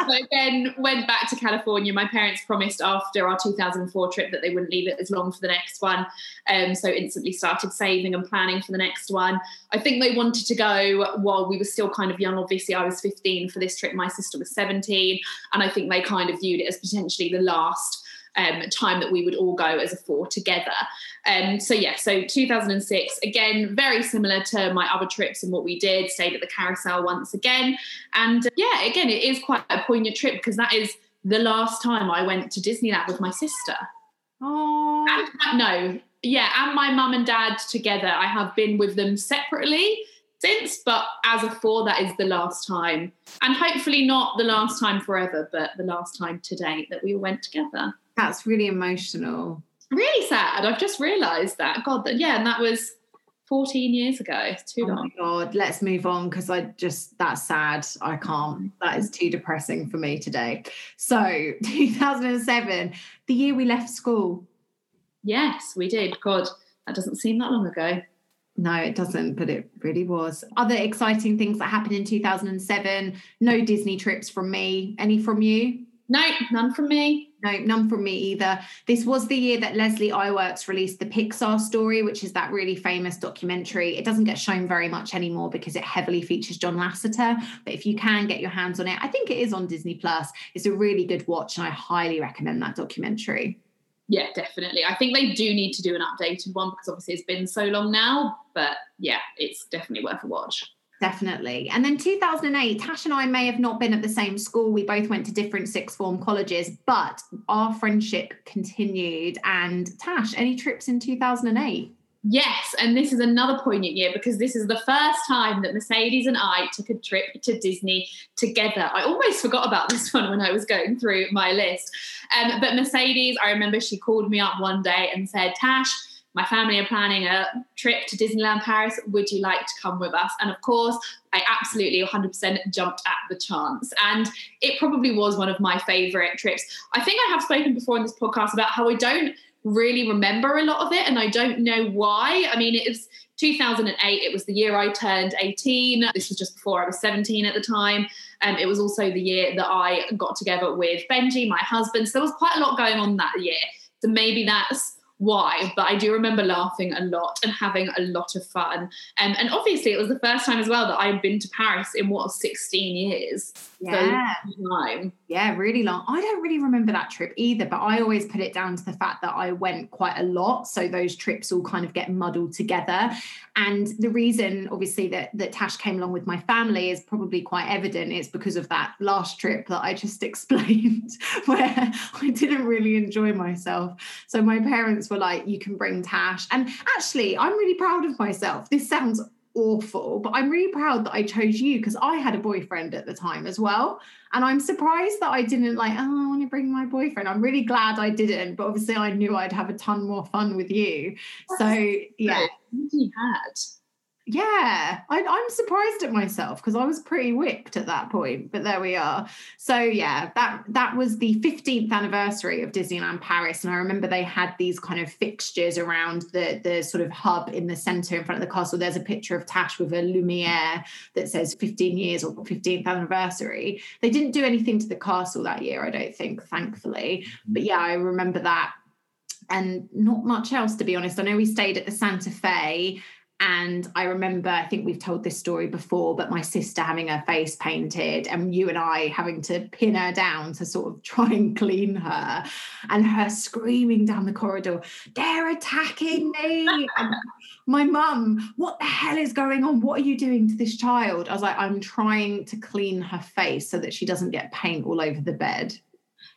S2: so again, went back to California. My parents promised after our 2004 trip that they wouldn't leave it as long for the next one. Um, so instantly started saving and planning for the next one. I think they wanted to go while we were still kind of young. Obviously, I was 15 for this trip. My sister was 17. And I think they kind of viewed it as potentially the last um, time that we would all go as a four together. Um, so yeah, so 2006 again, very similar to my other trips and what we did. Stayed at the carousel once again, and uh, yeah, again, it is quite a poignant trip because that is the last time I went to Disneyland with my sister.
S1: Oh
S2: no, yeah, and my mum and dad together. I have been with them separately since, but as a four, that is the last time. And hopefully not the last time forever, but the last time to date that we went together.
S1: That's really emotional.
S2: Really sad. I've just realised that. God, that yeah, and that was 14 years ago. It's too oh long.
S1: God, let's move on because I just that's sad. I can't. That is too depressing for me today. So 2007, the year we left school.
S2: Yes, we did. God, that doesn't seem that long ago.
S1: No, it doesn't, but it really was. Other exciting things that happened in 2007. No Disney trips from me. Any from you?
S2: No, none from me.
S1: No, none from me either. This was the year that Leslie Iwerks released the Pixar story, which is that really famous documentary. It doesn't get shown very much anymore because it heavily features John Lasseter. But if you can get your hands on it, I think it is on Disney Plus. It's a really good watch, and I highly recommend that documentary.
S2: Yeah, definitely. I think they do need to do an updated one because obviously it's been so long now. But yeah, it's definitely worth a watch.
S1: Definitely. And then 2008, Tash and I may have not been at the same school. We both went to different sixth form colleges, but our friendship continued. And Tash, any trips in 2008?
S2: Yes, and this is another poignant year because this is the first time that Mercedes and I took a trip to Disney together. I almost forgot about this one when I was going through my list. Um, but Mercedes, I remember she called me up one day and said, Tash, my family are planning a trip to Disneyland Paris. Would you like to come with us? And of course, I absolutely 100% jumped at the chance. And it probably was one of my favorite trips. I think I have spoken before in this podcast about how I don't really remember a lot of it and I don't know why. I mean, it was 2008, it was the year I turned 18. This was just before I was 17 at the time. And um, it was also the year that I got together with Benji, my husband. So there was quite a lot going on that year. So maybe that's why, but I do remember laughing a lot and having a lot of fun. Um, and obviously, it was the first time as well that I had been to Paris in what 16 years.
S1: Yeah. So yeah, really long. I don't really remember that trip either, but I always put it down to the fact that I went quite a lot. So those trips all kind of get muddled together. And the reason, obviously, that, that Tash came along with my family is probably quite evident. It's because of that last trip that I just explained, where I didn't really enjoy myself. So my parents were like, you can bring Tash. And actually, I'm really proud of myself. This sounds awful, but I'm really proud that I chose you because I had a boyfriend at the time as well. And I'm surprised that I didn't like, oh, I want to bring my boyfriend. I'm really glad I didn't, but obviously I knew I'd have a ton more fun with you. That's so yeah.
S2: You had
S1: yeah I, am surprised at myself because i was pretty whipped at that point but there we are. So yeah that that was the 15th anniversary of disneyland paris and i remember they had these kind of fixtures around the the sort of hub in the center in front of the castle. There's a picture of tash with a lumiere that says 15 years or 15th anniversary. They didn't do anything to the castle that year i don't think thankfully mm-hmm. but yeah i remember that. And not much else to be honest. I know we stayed at the santa fe and I remember, I think we've told this story before, but my sister having her face painted and you and I having to pin her down to sort of try and clean her and her screaming down the corridor, they're attacking me. my mum, what the hell is going on? What are you doing to this child? I was like, I'm trying to clean her face so that she doesn't get paint all over the bed.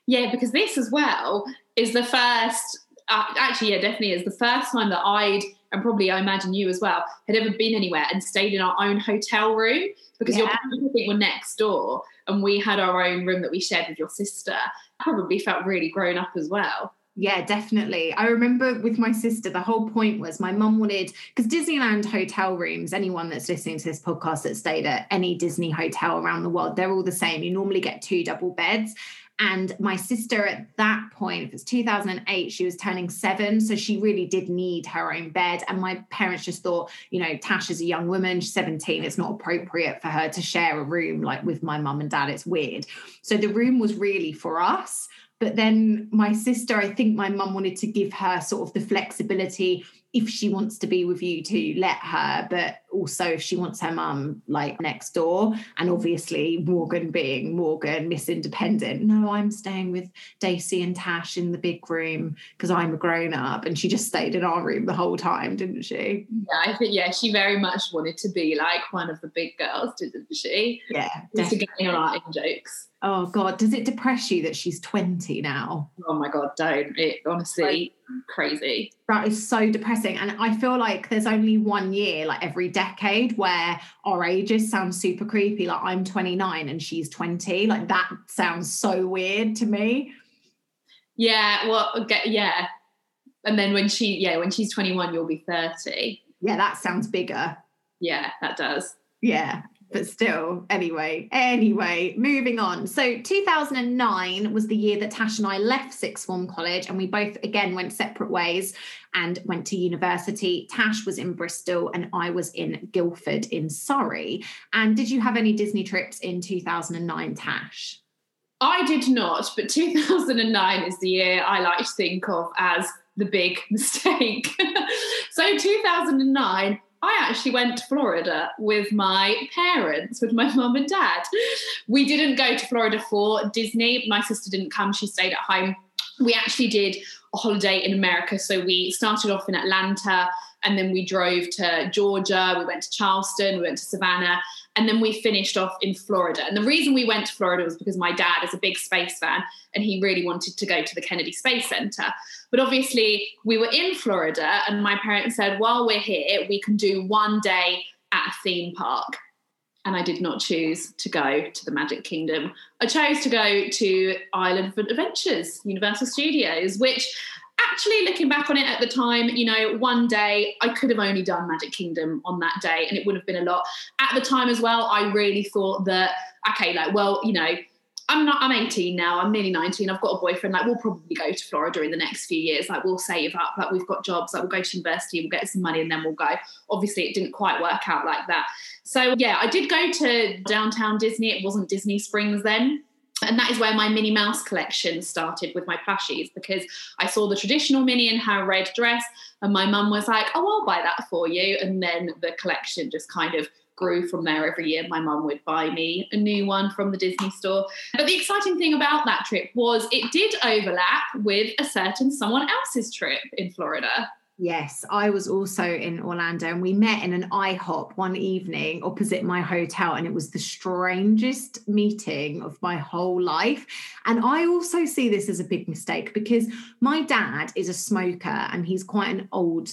S2: Yeah, because this as well is the first, uh, actually, yeah, definitely is the first time that I'd and probably I imagine you as well, had ever been anywhere and stayed in our own hotel room because yeah. your parents were next door and we had our own room that we shared with your sister. Probably felt really grown up as well.
S1: Yeah, definitely. I remember with my sister, the whole point was my mum wanted, because Disneyland hotel rooms, anyone that's listening to this podcast that stayed at any Disney hotel around the world, they're all the same. You normally get two double beds. And my sister at that point, it was 2008, she was turning seven. So she really did need her own bed. And my parents just thought, you know, Tash is a young woman, she's 17. It's not appropriate for her to share a room like with my mum and dad. It's weird. So the room was really for us. But then my sister, I think my mum wanted to give her sort of the flexibility if she wants to be with you to let her, but also if she wants her mum like next door. And obviously, Morgan being Morgan, Miss Independent, no, I'm staying with Daisy and Tash in the big room because I'm a grown up. And she just stayed in our room the whole time, didn't she?
S2: Yeah, I think, yeah, she very much wanted to be like one of the big girls, didn't she?
S1: Yeah.
S2: Just to get in on our in jokes.
S1: Oh God, does it depress you that she's 20 now?
S2: Oh my God, don't. It honestly crazy.
S1: That is so depressing. And I feel like there's only one year, like every decade, where our ages sound super creepy. Like I'm 29 and she's 20. Like that sounds so weird to me.
S2: Yeah, well, yeah. And then when she, yeah, when she's 21, you'll be 30.
S1: Yeah, that sounds bigger.
S2: Yeah, that does.
S1: Yeah but still, anyway, anyway, moving on. So 2009 was the year that Tash and I left Sixth Form College, and we both again went separate ways and went to university. Tash was in Bristol, and I was in Guildford in Surrey. And did you have any Disney trips in 2009, Tash?
S2: I did not, but 2009 is the year I like to think of as the big mistake. so 2009 I actually went to Florida with my parents, with my mum and dad. We didn't go to Florida for Disney. My sister didn't come, she stayed at home. We actually did a holiday in America. So we started off in Atlanta and then we drove to Georgia, we went to Charleston, we went to Savannah, and then we finished off in Florida. And the reason we went to Florida was because my dad is a big space fan and he really wanted to go to the Kennedy Space Center. But obviously, we were in Florida, and my parents said, while we're here, we can do one day at a theme park. And I did not choose to go to the Magic Kingdom. I chose to go to Island of Adventures, Universal Studios, which actually looking back on it at the time, you know, one day I could have only done Magic Kingdom on that day and it would have been a lot. At the time as well, I really thought that, okay, like, well, you know, I'm not, I'm 18 now, I'm nearly 19, I've got a boyfriend, like we'll probably go to Florida in the next few years. Like we'll save up, like we've got jobs, like we'll go to university, we'll get some money and then we'll go. Obviously it didn't quite work out like that. So yeah, I did go to downtown Disney. It wasn't Disney Springs then and that is where my Minnie Mouse collection started with my plushies because I saw the traditional Minnie in her red dress, and my mum was like, "Oh, I'll buy that for you." And then the collection just kind of grew from there every year. My mum would buy me a new one from the Disney store. But the exciting thing about that trip was it did overlap with a certain someone else's trip in Florida.
S1: Yes, I was also in Orlando and we met in an IHOP one evening opposite my hotel, and it was the strangest meeting of my whole life. And I also see this as a big mistake because my dad is a smoker and he's quite an old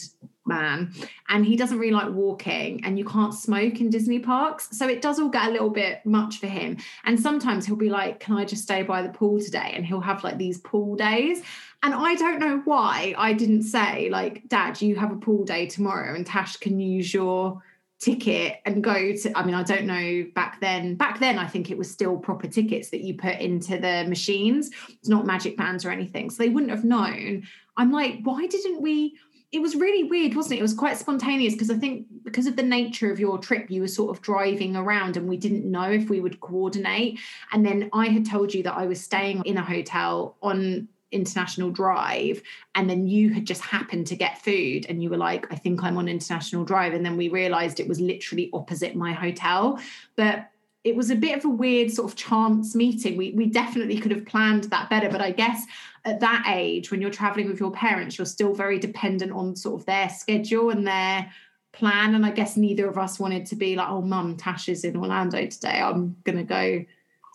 S1: man and he doesn't really like walking and you can't smoke in Disney parks. So it does all get a little bit much for him. And sometimes he'll be like can I just stay by the pool today? And he'll have like these pool days. And I don't know why I didn't say like dad you have a pool day tomorrow and Tash can use your ticket and go to I mean I don't know back then back then I think it was still proper tickets that you put into the machines. It's not magic bands or anything so they wouldn't have known. I'm like why didn't we it was really weird, wasn't it? It was quite spontaneous because I think because of the nature of your trip, you were sort of driving around and we didn't know if we would coordinate. And then I had told you that I was staying in a hotel on International Drive, and then you had just happened to get food and you were like, I think I'm on International Drive. And then we realized it was literally opposite my hotel. But it was a bit of a weird sort of chance meeting. We we definitely could have planned that better, but I guess at that age, when you're traveling with your parents, you're still very dependent on sort of their schedule and their plan. And I guess neither of us wanted to be like, oh, mum, Tash is in Orlando today. I'm gonna go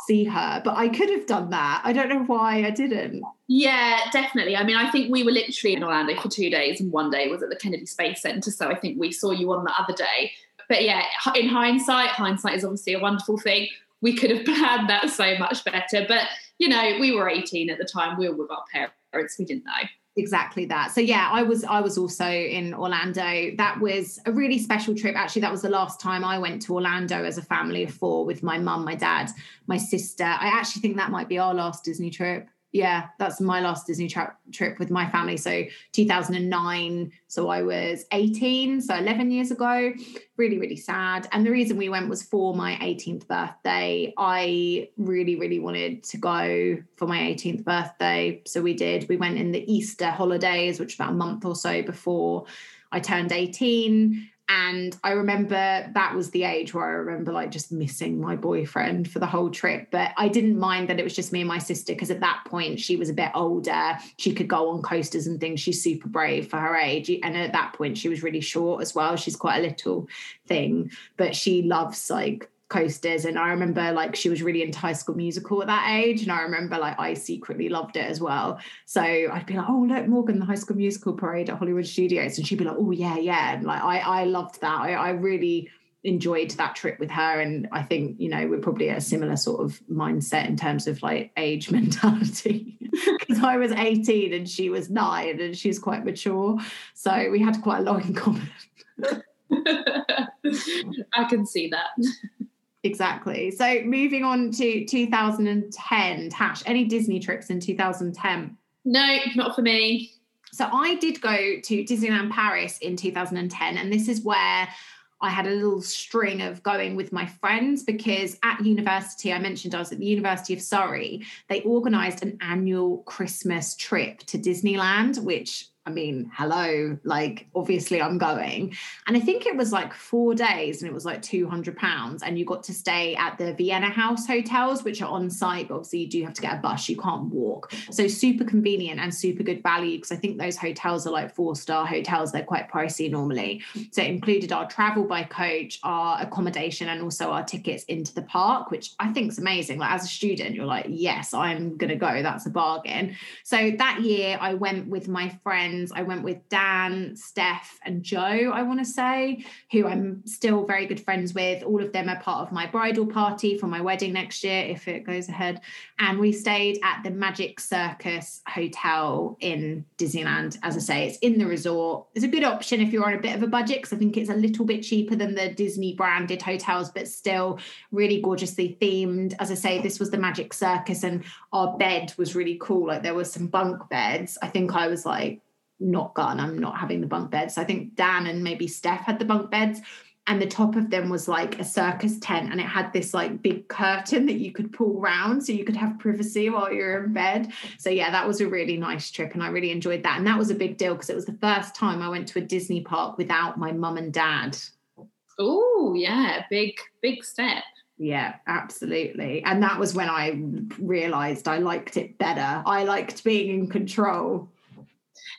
S1: see her. But I could have done that. I don't know why I didn't.
S2: Yeah, definitely. I mean, I think we were literally in Orlando for two days, and one day was at the Kennedy Space Center. So I think we saw you on the other day but yeah, in hindsight, hindsight is obviously a wonderful thing. We could have planned that so much better. But, you know, we were 18 at the time. We were with our parents. We didn't know.
S1: exactly that so yeah i was i was also in orlando that was a really special trip actually that was the last time i went to orlando as a family of four with my mum my dad my sister i actually think that might be our last disney trip yeah, that's my last Disney tra- trip with my family. So 2009. So I was 18, so 11 years ago. Really, really sad. And the reason we went was for my 18th birthday. I really, really wanted to go for my 18th birthday. So we did. We went in the Easter holidays, which was about a month or so before I turned 18 and I remember that was the age where I remember like just missing my boyfriend for the whole trip. But I didn't mind that it was just me and my sister because at that point she was a bit older. She could go on coasters and things. She's super brave for her age. And at that point, she was really short as well. She's quite a little thing, but she loves like coasters and i remember like she was really into high school musical at that age and i remember like i secretly loved it as well. So i'd be like oh look morgan the high school musical parade at hollywood studios and she'd be like oh yeah yeah and like i i loved that. I, I really enjoyed that trip with her and i think you know we're probably a similar sort of mindset in terms of like age mentality because i was 18 and she was 9 and she's quite mature. So we had quite a lot in common.
S2: I can see that
S1: Exactly. So moving on to 2010, Tash, any Disney trips in 2010?
S2: No, not for me.
S1: So I did go to Disneyland Paris in 2010, and this is where I had a little string of going with my friends because at university, I mentioned I was at the University of Surrey, they organized an annual Christmas trip to Disneyland, which I mean, hello, like obviously I'm going. And I think it was like four days and it was like 200 pounds. And you got to stay at the Vienna House hotels, which are on site, but obviously you do have to get a bus, you can't walk. So super convenient and super good value because I think those hotels are like four star hotels. They're quite pricey normally. So it included our travel by coach, our accommodation, and also our tickets into the park, which I think is amazing. Like as a student, you're like, yes, I'm going to go. That's a bargain. So that year I went with my friend friends. I went with Dan, Steph, and Joe, I want to say, who I'm still very good friends with. All of them are part of my bridal party for my wedding next year, if it goes ahead. And we stayed at the Magic Circus Hotel in Disneyland. As I say, it's in the resort. It's a good option if you're on a bit of a budget, because I think it's a little bit cheaper than the Disney branded hotels, but still really gorgeously themed. As I say, this was the Magic Circus, and our bed was really cool. Like there was some bunk beds. I think I was like not gone. I'm not having the bunk beds. I think Dan and maybe Steph had the bunk beds. And the top of them was like a circus tent, and it had this like big curtain that you could pull round so you could have privacy while you're in bed. So, yeah, that was a really nice trip, and I really enjoyed that. And that was a big deal because it was the first time I went to a Disney park without my mum and dad.
S2: Oh, yeah, big, big step.
S1: Yeah, absolutely. And that was when I realized I liked it better. I liked being in control.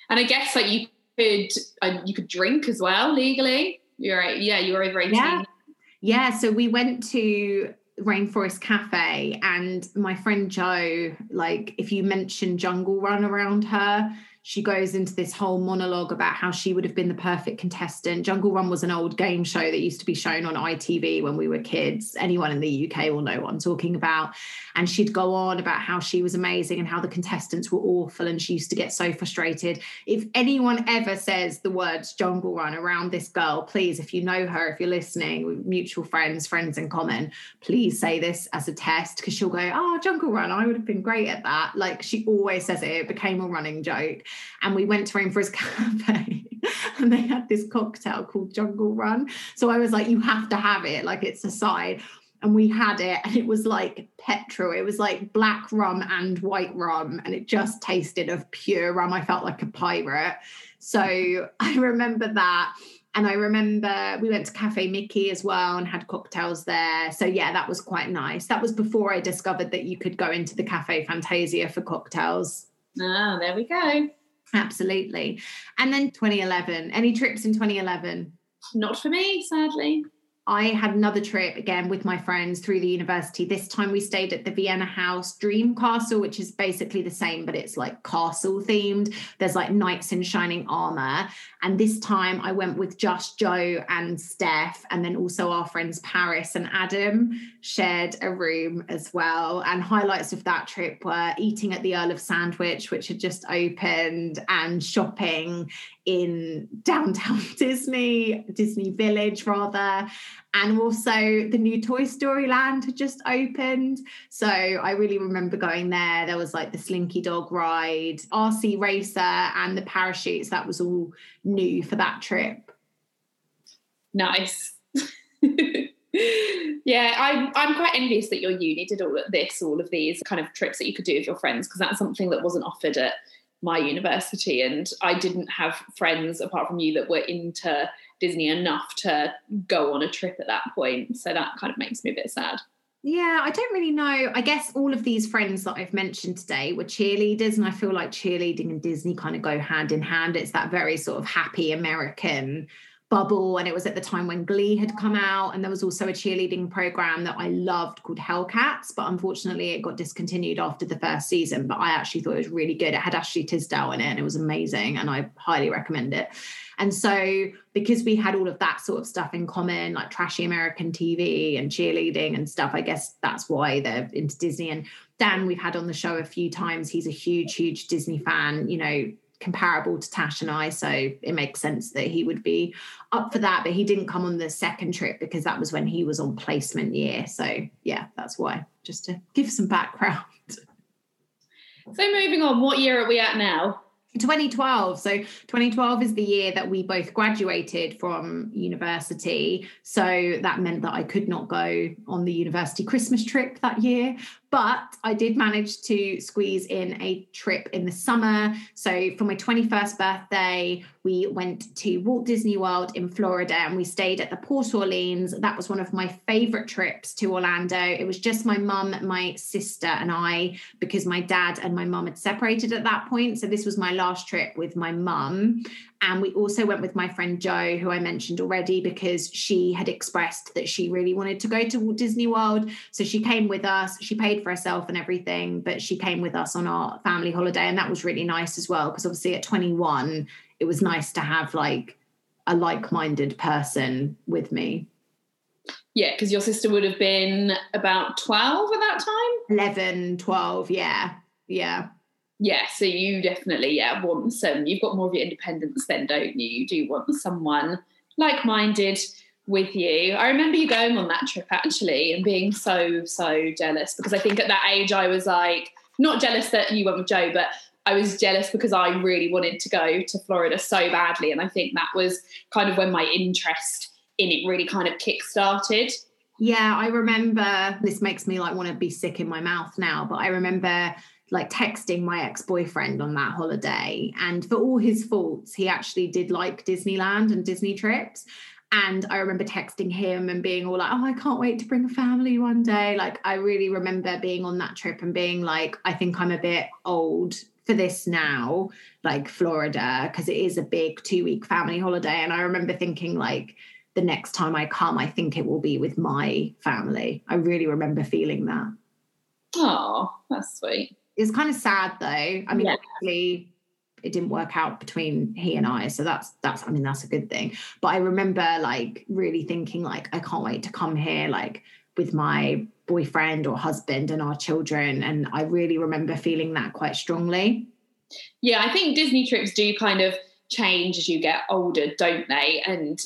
S2: And I guess like you could uh, you could drink as well legally. You're. Yeah, you're over 18.
S1: Yeah. yeah. So we went to Rainforest Cafe and my friend Joe, like if you mention Jungle Run around her, she goes into this whole monologue about how she would have been the perfect contestant. Jungle Run was an old game show that used to be shown on ITV when we were kids. Anyone in the UK will know what I'm talking about. And she'd go on about how she was amazing and how the contestants were awful. And she used to get so frustrated. If anyone ever says the words Jungle Run around this girl, please, if you know her, if you're listening, mutual friends, friends in common, please say this as a test because she'll go, Oh, Jungle Run, I would have been great at that. Like she always says it, it became a running joke and we went to Rainforest Cafe and they had this cocktail called Jungle Run. So I was like, you have to have it, like it's a side. And we had it, and it was like petrol. It was like black rum and white rum, and it just tasted of pure rum. I felt like a pirate. So I remember that. And I remember we went to Cafe Mickey as well and had cocktails there. So yeah, that was quite nice. That was before I discovered that you could go into the Cafe Fantasia for cocktails.
S2: Ah, there we go.
S1: Absolutely. And then 2011, any trips in 2011?
S2: Not for me, sadly.
S1: I had another trip again with my friends through the university. This time we stayed at the Vienna House Dream Castle, which is basically the same, but it's like castle themed. There's like knights in shining armor. And this time I went with just Joe and Steph, and then also our friends Paris and Adam shared a room as well. And highlights of that trip were eating at the Earl of Sandwich, which had just opened, and shopping in downtown Disney, Disney Village rather. And also the new Toy Story Land had just opened. So I really remember going there. There was like the Slinky Dog ride, RC Racer, and the parachutes. That was all new for that trip.
S2: Nice. yeah, I'm I'm quite envious that your uni did all of this, all of these kind of trips that you could do with your friends, because that's something that wasn't offered at my university and I didn't have friends apart from you that were into Disney enough to go on a trip at that point. So that kind of makes me a bit sad.
S1: Yeah, I don't really know. I guess all of these friends that I've mentioned today were cheerleaders, and I feel like cheerleading and Disney kind of go hand in hand. It's that very sort of happy American bubble and it was at the time when glee had come out and there was also a cheerleading program that i loved called hellcats but unfortunately it got discontinued after the first season but i actually thought it was really good. It had ashley tisdale in it and it was amazing and i highly recommend it. And so because we had all of that sort of stuff in common like trashy american tv and cheerleading and stuff i guess that's why they're into disney. And dan we've had on the show a few times. He's a huge huge disney fan you know comparable to Tash and I. So it makes sense that he would be up for that. But he didn't come on the second trip because that was when he was on placement year. So yeah, that's why, just to give some background.
S2: So moving on, what year are we at now?
S1: 2012. So 2012 is the year that we both graduated from university. So that meant that I could not go on the university Christmas trip that year. But I did manage to squeeze in a trip in the summer. So for my 21st birthday, we went to Walt Disney World in Florida and we stayed at the Port Orleans. That was one of my favorite trips to Orlando. It was just my mum, my sister, and I, because my dad and my mum had separated at that point. So this was my last trip with my mum. And we also went with my friend Joe, who I mentioned already, because she had expressed that she really wanted to go to Walt Disney World. So she came with us. She paid for herself and everything, but she came with us on our family holiday. And that was really nice as well, because obviously at 21, it was nice to have like a like minded person with me.
S2: Yeah, because your sister would have been about 12 at that time?
S1: 11, 12. Yeah. Yeah
S2: yeah, so you definitely yeah want some. Um, you've got more of your independence then, don't you? You do want someone like-minded with you. I remember you going on that trip actually and being so so jealous because I think at that age I was like not jealous that you went with Joe, but I was jealous because I really wanted to go to Florida so badly, and I think that was kind of when my interest in it really kind of kick-started.
S1: Yeah, I remember this makes me like want to be sick in my mouth now, but I remember like texting my ex-boyfriend on that holiday and for all his faults he actually did like disneyland and disney trips and i remember texting him and being all like oh i can't wait to bring a family one day. Like i really remember being on that trip and being like i think i'm a bit old for this now like florida because it is a big two week family holiday. And i remember thinking like the next time i come i think it will be with my family. I really remember feeling that.
S2: Oh that's sweet.
S1: It's kind of sad though. I mean, yeah. obviously it didn't work out between he and I. So that's that's I mean that's a good thing. But I remember like really thinking like I can't wait to come here like with my boyfriend or husband and our children. And I really remember feeling that quite strongly.
S2: Yeah, I think Disney trips do kind of change as you get older, don't they? And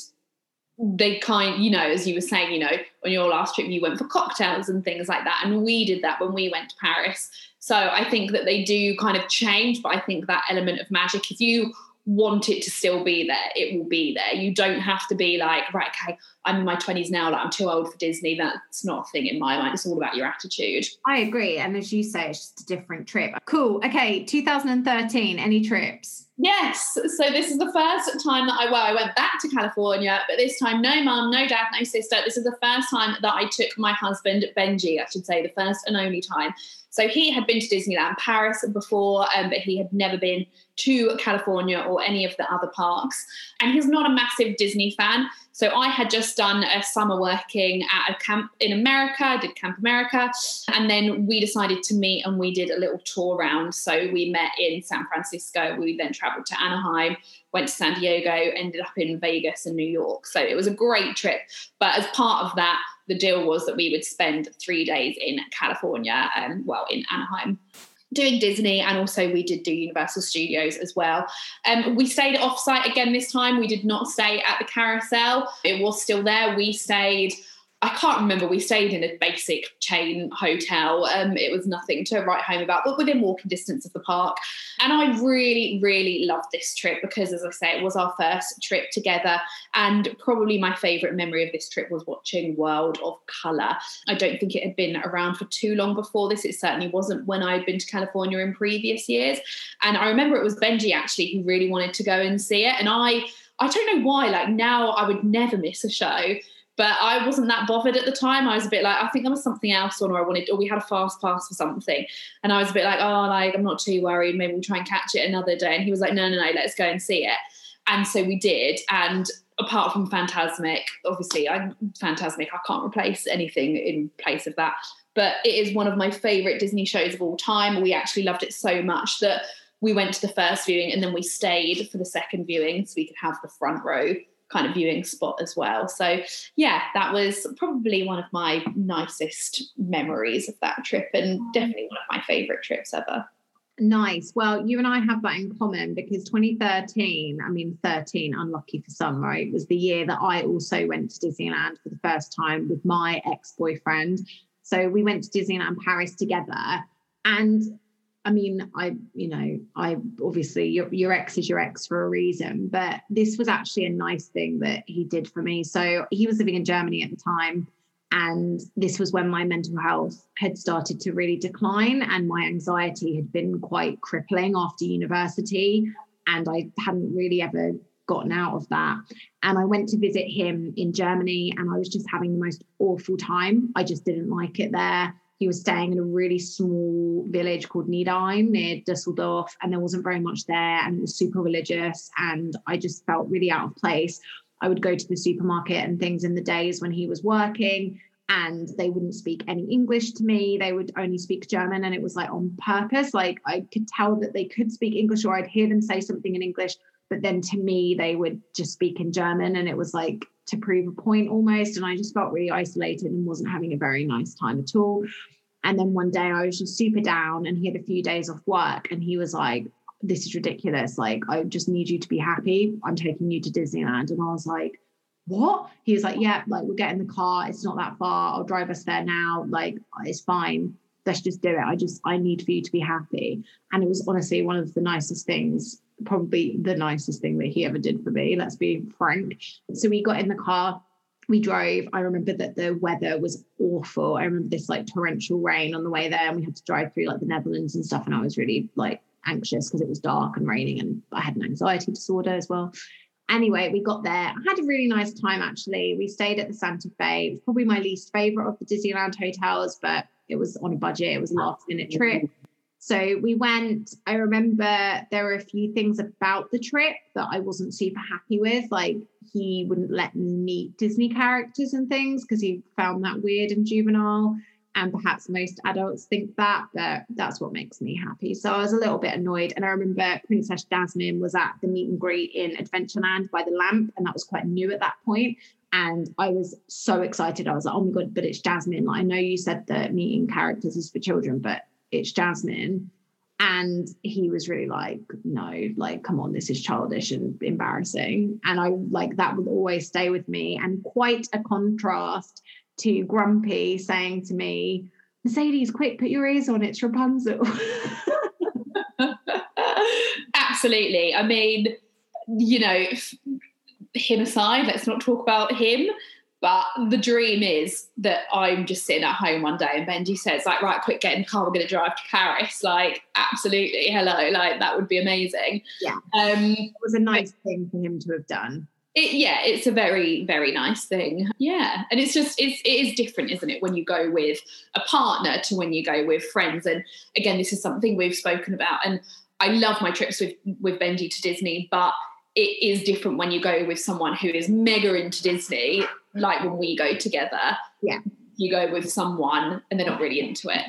S2: they kind, you know, as you were saying, you know, on your last trip, you went for cocktails and things like that. And we did that when we went to Paris. So I think that they do kind of change, but I think that element of magic, if you want it to still be there, it will be there. You don't have to be like, right, okay, I'm in my 20s now, like I'm too old for Disney. That's not a thing in my mind. It's all about your attitude.
S1: I agree. And as you say, it's just a different trip. Cool. Okay, 2013, any trips?
S2: Yes. So this is the first time that I well, I went back to California, but this time no mum, no dad, no sister. This is the first time that I took my husband Benji, I should say, the first and only time. So he had been to Disneyland Paris before, um, but he had never been to California or any of the other parks. And he's not a massive Disney fan. So I had just done a summer working at a camp in America. I did Camp America, and then we decided to meet and we did a little tour around. So we met in San Francisco. We then travelled to Anaheim, went to San Diego, ended up in Vegas and New York. So it was a great trip. But as part of that, the deal was that we would spend three days in California and well in Anaheim doing Disney and also we did do Universal Studios as well. Um, we stayed offsite again this time. We did not stay at the carousel. It was still there. We stayed I can't remember. We stayed in a basic chain hotel. Um, it was nothing to write home about, but within walking distance of the park. And I really, really loved this trip because, as I say, it was our first trip together. And probably my favourite memory of this trip was watching World of Colour. I don't think it had been around for too long before this. It certainly wasn't when I'd been to California in previous years. And I remember it was Benji actually who really wanted to go and see it. And I, I don't know why. Like now, I would never miss a show but I wasn't that bothered at the time. I was a bit like, I think there was something else on, or I wanted, or we had a fast pass for something. And I was a bit like, oh, like, I'm not too worried. Maybe we'll try and catch it another day. And he was like, no, no, no, let's go and see it. And so we did. And apart from Fantasmic, obviously, I'm Fantasmic, I can't replace anything in place of that. But it is one of my favorite Disney shows of all time. We actually loved it so much that we went to the first viewing and then we stayed for the second viewing so we could have the front row kind of viewing spot as well. So yeah, that was probably one of my nicest memories of that trip and definitely one of my favorite trips ever.
S1: Nice. Well, you and I have that in common because 2013, I mean, 13, unlucky for some, right, was the year that I also went to Disneyland for the first time with my ex boyfriend. So we went to Disneyland Paris together. And I mean, I, you know, I obviously your, your ex is your ex for a reason, but this was actually a nice thing that he did for me. So he was living in Germany at the time. And this was when my mental health had started to really decline, and my anxiety had been quite crippling after university. And I hadn't really ever gotten out of that. And I went to visit him in Germany, and I was just having the most awful time. I just didn't like it there he was staying in a really small village called Niederrhein near Dusseldorf, and there wasn't very much there, and it was super religious, and I just felt really out of place. I would go to the supermarket and things in the days when he was working, and they wouldn't speak any English to me. They would only speak German, and it was like on purpose. Like I could tell that they could speak English, or I'd hear them say something in English, but then to me, they would just speak in German, and it was like to prove a point almost. And I just felt really isolated and wasn't having a very nice time at all. And then one day I was just super down and he had a few days off work and he was like, This is ridiculous. Like, I just need you to be happy. I'm taking you to Disneyland. And I was like, What? He was like, Yeah, like we'll get in the car. It's not that far. I'll drive us there now. Like, it's fine. Let's just do it. I just, I need for you to be happy. And it was honestly one of the nicest things probably the nicest thing that he ever did for me, let's be frank. So we got in the car, we drove. I remember that the weather was awful. I remember this like torrential rain on the way there, and we had to drive through like the Netherlands and stuff. And I was really like anxious because it was dark and raining, and I had an anxiety disorder as well. Anyway, we got there. I had a really nice time actually. We stayed at the Santa Fe. It was probably my least favorite of the Disneyland hotels, but it was on a budget. It was a last minute trip. So we went. I remember there were a few things about the trip that I wasn't super happy with. Like he wouldn't let me meet Disney characters and things because he found that weird and juvenile. And perhaps most adults think that, but that's what makes me happy. So I was a little bit annoyed. And I remember Princess Jasmine was at the meet and greet in Adventureland by the lamp, and that was quite new at that point. And I was so excited. I was like, oh my God, but it's Jasmine. Like, I know you said that meeting characters is for children, but it's Jasmine. And he was really like, no, like, come on, this is childish and embarrassing. And I like that would always stay with me. And quite a contrast to Grumpy saying to me, Mercedes, quick, put your ears on, it's Rapunzel.
S2: Absolutely. I mean, you know, him aside, let's not talk about him. But the dream is that I'm just sitting at home one day and Benji says, like, right, quick, get in the car, we're going to drive to Paris. Like, absolutely, hello, like, that would be amazing.
S1: Yeah. Um, it was a nice thing for him to have done.
S2: It, yeah, it's a very, very nice thing. Yeah. And it's just, it's, it is different, isn't it, when you go with a partner to when you go with friends. And again, this is something we've spoken about. And I love my trips with, with Benji to Disney, but it is different when you go with someone who is mega into Disney, like when we go together.
S1: Yeah.
S2: You go with someone and they're not really into it.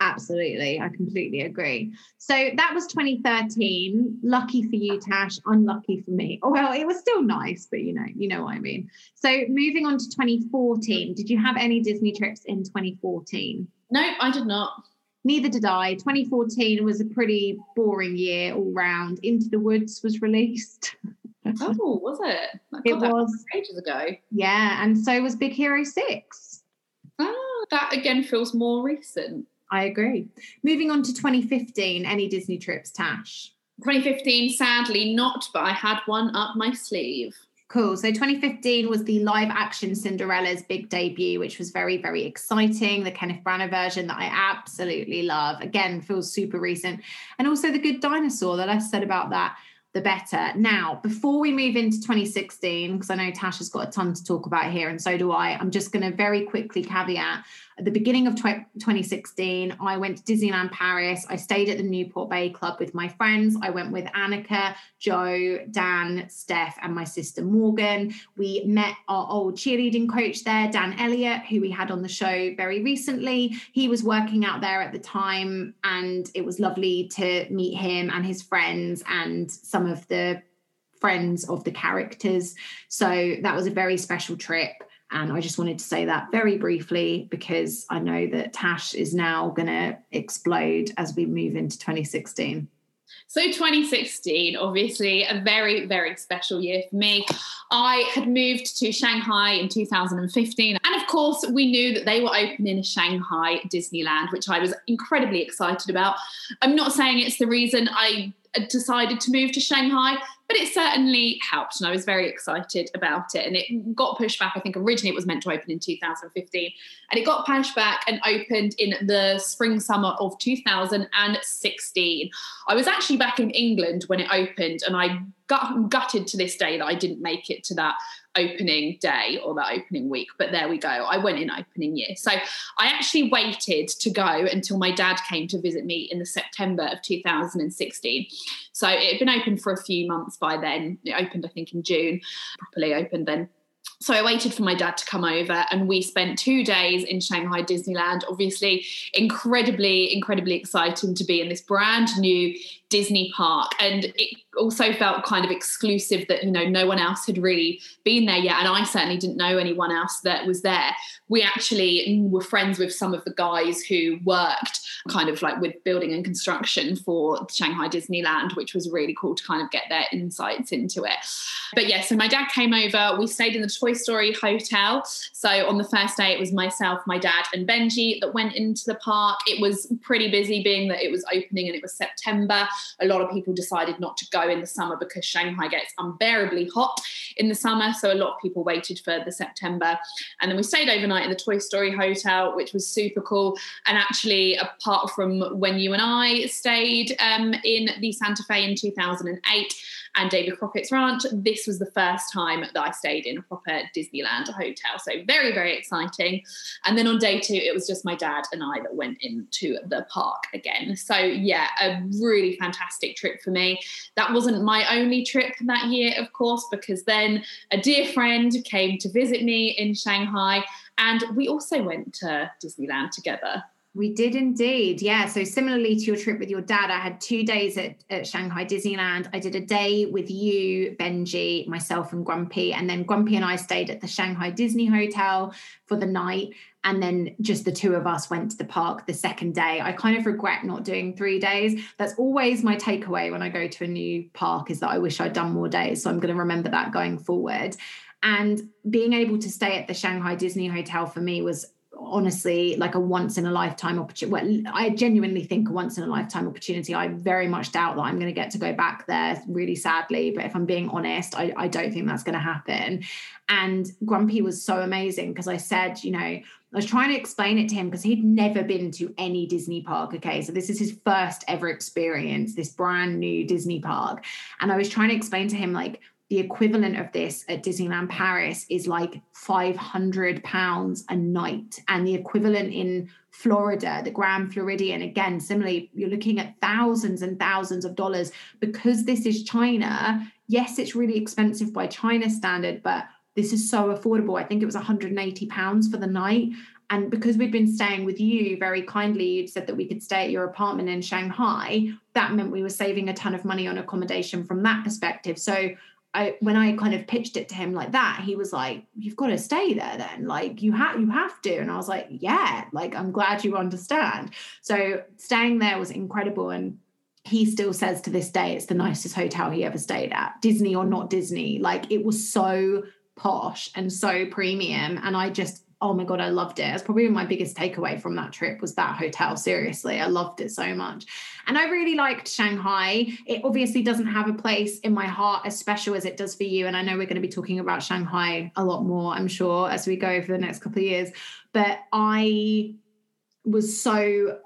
S1: Absolutely. I completely agree. So that was 2013. Lucky for you, Tash. Unlucky for me. Oh, well, it was still nice, but you know, you know what I mean. So moving on to 2014, did you have any Disney trips in 2014?
S2: No, I did not.
S1: Neither did I. 2014 was a pretty boring year all round. Into the Woods was released. Mm-hmm.
S2: oh, was it?
S1: it was
S2: ages ago.
S1: Yeah, and so was Big Hero 6.
S2: Oh, that again feels more recent.
S1: I agree. Moving on to 2015, any Disney trips, Tash?
S2: 2015, sadly not, but I had one up my sleeve.
S1: Cool. So 2015 was the live action Cinderella's big debut, which was very, very exciting. The Kenneth Branagh version that I absolutely love. Again, feels super recent. And also the Good Dinosaur, the less said about that, the better. Now, before we move into 2016, because I know Tasha's got a ton to talk about here, and so do I, I'm just going to very quickly caveat at the beginning of 2016, I went to Disneyland Paris. I stayed at the Newport Bay Club with my friends. I went with Annika, Joe, Dan, Steph, and my sister Morgan. We met our old cheerleading coach there, Dan Elliott, who we had on the show very recently. He was working out there at the time, and it was lovely to meet him and his friends and some of the friends of the characters. So that was a very special trip. And I just wanted to say that very briefly because I know that Tash is now going to explode as we move into 2016.
S2: So, 2016, obviously, a very, very special year for me. I had moved to Shanghai in 2015. And of course, we knew that they were opening Shanghai Disneyland, which I was incredibly excited about. I'm not saying it's the reason I decided to move to Shanghai, but it certainly helped. And I was very excited about it. And it got pushed back. I think originally it was meant to open in 2015. And it got pushed back and opened in the spring summer of 2016. I was actually back in England when it opened. And I gutted to this day that I didn't make it to that opening day or that opening week. But there we go. I went in opening year. So I actually waited to go until my dad came to visit me in the September of 2016. So it had been open for a few months by then. It opened, I think, in June, properly opened then so I waited for my dad to come over and we spent two days in Shanghai Disneyland. Obviously, incredibly, incredibly exciting to be in this brand new Disney park. And it also felt kind of exclusive that, you know, no one else had really been there yet. And I certainly didn't know anyone else that was there. We actually were friends with some of the guys who worked kind of like with building and construction for Shanghai Disneyland, which was really cool to kind of get their insights into it. But yeah, so my dad came over. We stayed in the Toy Story Hotel. So on the first day, it was myself, my dad, and Benji that went into the park. It was pretty busy, being that it was opening and it was September. A lot of people decided not to go in the summer because Shanghai gets unbearably hot in the summer. So a lot of people waited for the September. And then we stayed overnight in the Toy Story Hotel, which was super cool. And actually, apart from when you and I stayed um, in the Santa Fe in 2008, and Davy Crockett's Ranch. This was the first time that I stayed in a proper Disneyland hotel. So very, very exciting. And then on day two, it was just my dad and I that went into the park again. So yeah, a really fantastic trip for me. That wasn't my only trip that year, of course, because then a dear friend came to visit me in Shanghai. And we also went to Disneyland together.
S1: We did indeed. Yeah. So, similarly to your trip with your dad, I had two days at, at, Shanghai Disneyland. I did a day with you, Benji, myself, and Grumpy. And then Grumpy and I stayed at the Shanghai Disney Hotel for the night. And then just the two of us went to the park the second day. I kind of regret not doing three days. That's always my takeaway when I go to a new park is that I wish I'd done more days. So, I'm going to remember that going forward. And being able to stay at the Shanghai Disney Hotel for me was honestly like a once in a lifetime opportunity. Well, I genuinely think a once in a lifetime opportunity. I very much doubt that I'm going to get to go back there, really sadly. But if I'm being honest, I, I don't think that's going to happen. And Grumpy was so amazing because I said, you know, I was trying to explain it to him because he'd never been to any Disney park. Okay. So this is his first ever experience, this brand new Disney park. And I was trying to explain to him, like, the equivalent of this at Disneyland Paris is like 500 pounds a night and the equivalent in Florida, the Grand Floridian, again, similarly, you're looking at thousands and thousands of dollars because this is China. Yes, it's really expensive by China standard, but this is so affordable. I think it was 180 pounds for the night. And because we'd been staying with you very kindly, you'd said that we could stay at your apartment in Shanghai. That meant we were saving a ton of money on accommodation from that perspective. So I, when I kind of pitched it to him like that, he was like, "You've got to stay there, then. Like you have, you have to." And I was like, "Yeah, like I'm glad you understand." So staying there was incredible, and he still says to this day it's the nicest hotel he ever stayed at, Disney or not Disney. Like it was so posh and so premium, and I just oh my god i loved it. It's probably my biggest takeaway from that trip was that hotel. Seriously i loved it so much. And i really liked shanghai. It obviously doesn't have a place in my heart as special as it does for you. And i know we're going to be talking about shanghai a lot more i'm sure as we go for the next couple of years. But i was so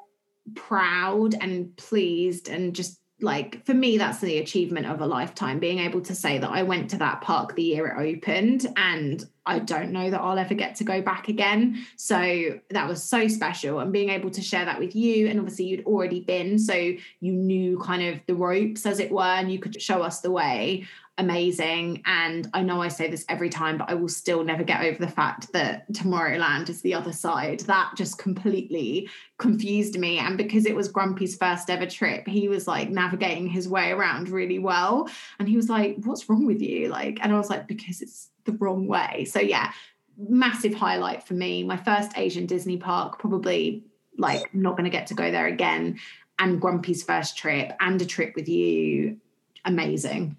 S1: proud and pleased and just like for me that's the achievement of a lifetime being able to say that i went to that park the year it opened and i don't know that i'll ever get to go back again. So that was so special and being able to share that with you and obviously you'd already been so you knew kind of the ropes as it were and you could show us the way amazing. And I know I say this every time, but I will still never get over the fact that Tomorrowland is the other side. That just completely confused me. And because it was Grumpy's first ever trip, he was like navigating his way around really well. And he was like, What's wrong with you? Like, and I was like, Because it's the wrong way. So, yeah, massive highlight for me. My first Asian Disney park, probably like not going to get to go there again. And Grumpy's first trip and a trip with you. Amazing.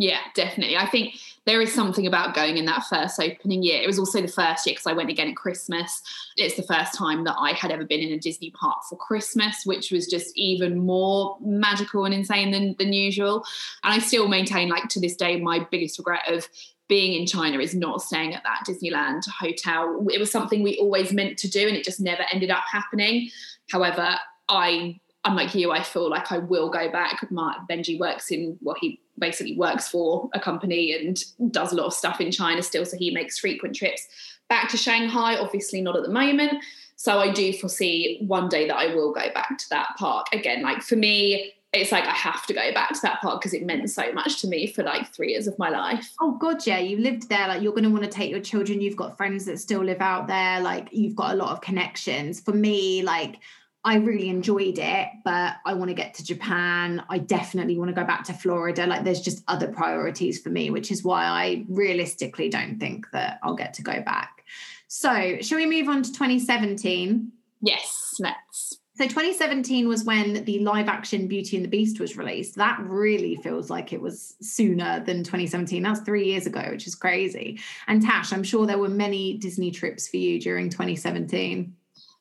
S2: Yeah, definitely. I think there is something about going in that first opening year. It was also the first year because I went again at Christmas. It's the first time that I had ever been in a Disney park for Christmas, which was just even more magical and insane than, than usual. And I still maintain, like to this day, my biggest regret of being in China is not staying at that Disneyland hotel. It was something we always meant to do and it just never ended up happening. However, I unlike you, I feel like I will go back. My Benji works in well, he basically works for a company and does a lot of stuff in China still. So he makes frequent trips back to Shanghai, obviously not at the moment. So I do foresee one day that I will go back to that park again. Like for me, it's like I have to go back to that park because it meant so much to me for like three years of my life.
S1: Oh god, yeah, you lived there. Like you're going to want to take your children. You've got friends that still live out there. Like you've got a lot of connections. For me, like I really enjoyed it, but I want to get to Japan. I definitely want to go back to Florida. Like there's just other priorities for me, which is why I realistically don't think that I'll get to go back. So, shall we move on to 2017?
S2: Yes, let's.
S1: So 2017 was when the live action Beauty and the Beast was released. That really feels like it was sooner than 2017. That's three years ago, which is crazy. And Tash, I'm sure there were many Disney trips for you during 2017.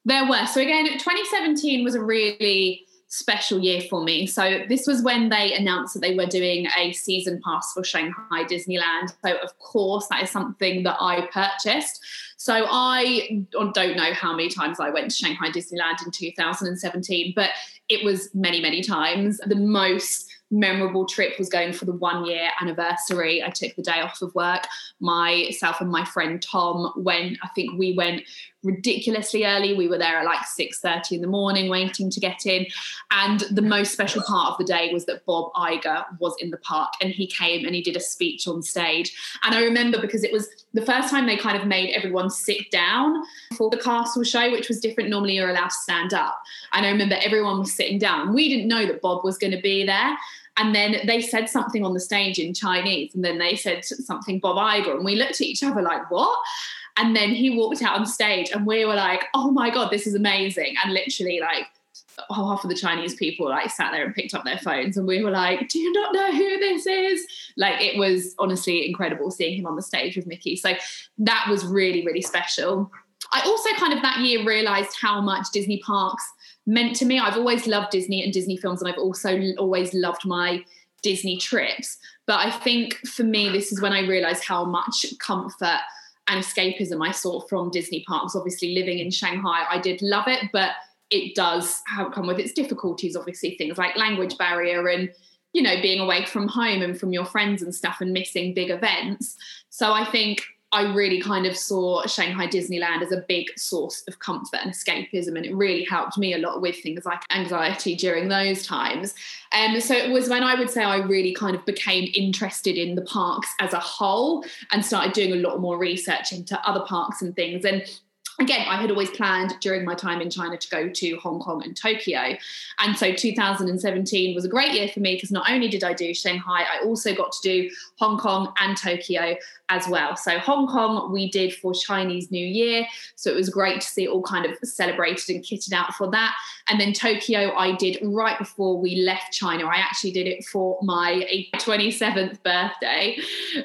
S2: There were. So again, 2017 was a really special year for me. So this was when they announced that they were doing a season pass for Shanghai Disneyland. So of course that is something that I purchased. So I don't know how many times I went to Shanghai Disneyland in 2017, but it was many, many times. The most memorable trip was going for the one year anniversary. I took the day off of work. Myself and my friend Tom went, I think we went ridiculously early. We were there at like 6:30 in the morning waiting to get in. And the most special part of the day was that Bob Iger was in the park and he came and he did a speech on stage. And I remember because it was the first time they kind of made everyone sit down for the castle show, which was different. Normally you're allowed to stand up. And I remember everyone was sitting down. We didn't know that Bob was going to be there. And then they said something on the stage in Chinese, and then they said something Bob Iger, and we looked at each other like, what? And then he walked out on stage, and we were like, oh my God, this is amazing. And literally, like, half of the Chinese people like sat there and picked up their phones, and we were like, "Do you not know who this is?" Like it was honestly incredible seeing him on the stage with Mickey. So that was really really special. I also kind of that year realized how much Disney parks meant to me. I've always loved Disney and Disney films, and I've also always loved my Disney trips. But I think for me, this is when I realized how much comfort and escapism I saw from Disney parks. Obviously, living in Shanghai, I did love it, but it does come with its difficulties. Obviously, things like language barrier and you know being away from home and from your friends and stuff and missing big events. So I think I really kind of saw Shanghai Disneyland as a big source of comfort and escapism, and it really helped me a lot with things like anxiety during those times. And um, so it was when I would say I really kind of became interested in the parks as a whole and started doing a lot more research into other parks and things. And again, I had always planned during my time in China to go to Hong Kong and Tokyo. And so 2017 was a great year for me because not only did I do Shanghai, I also got to do Hong Kong and Tokyo as well. So Hong Kong we did for Chinese New Year. So it was great to see it all kind of celebrated and kitted out for that. And then Tokyo I did right before we left China. I actually did it for my 27th birthday.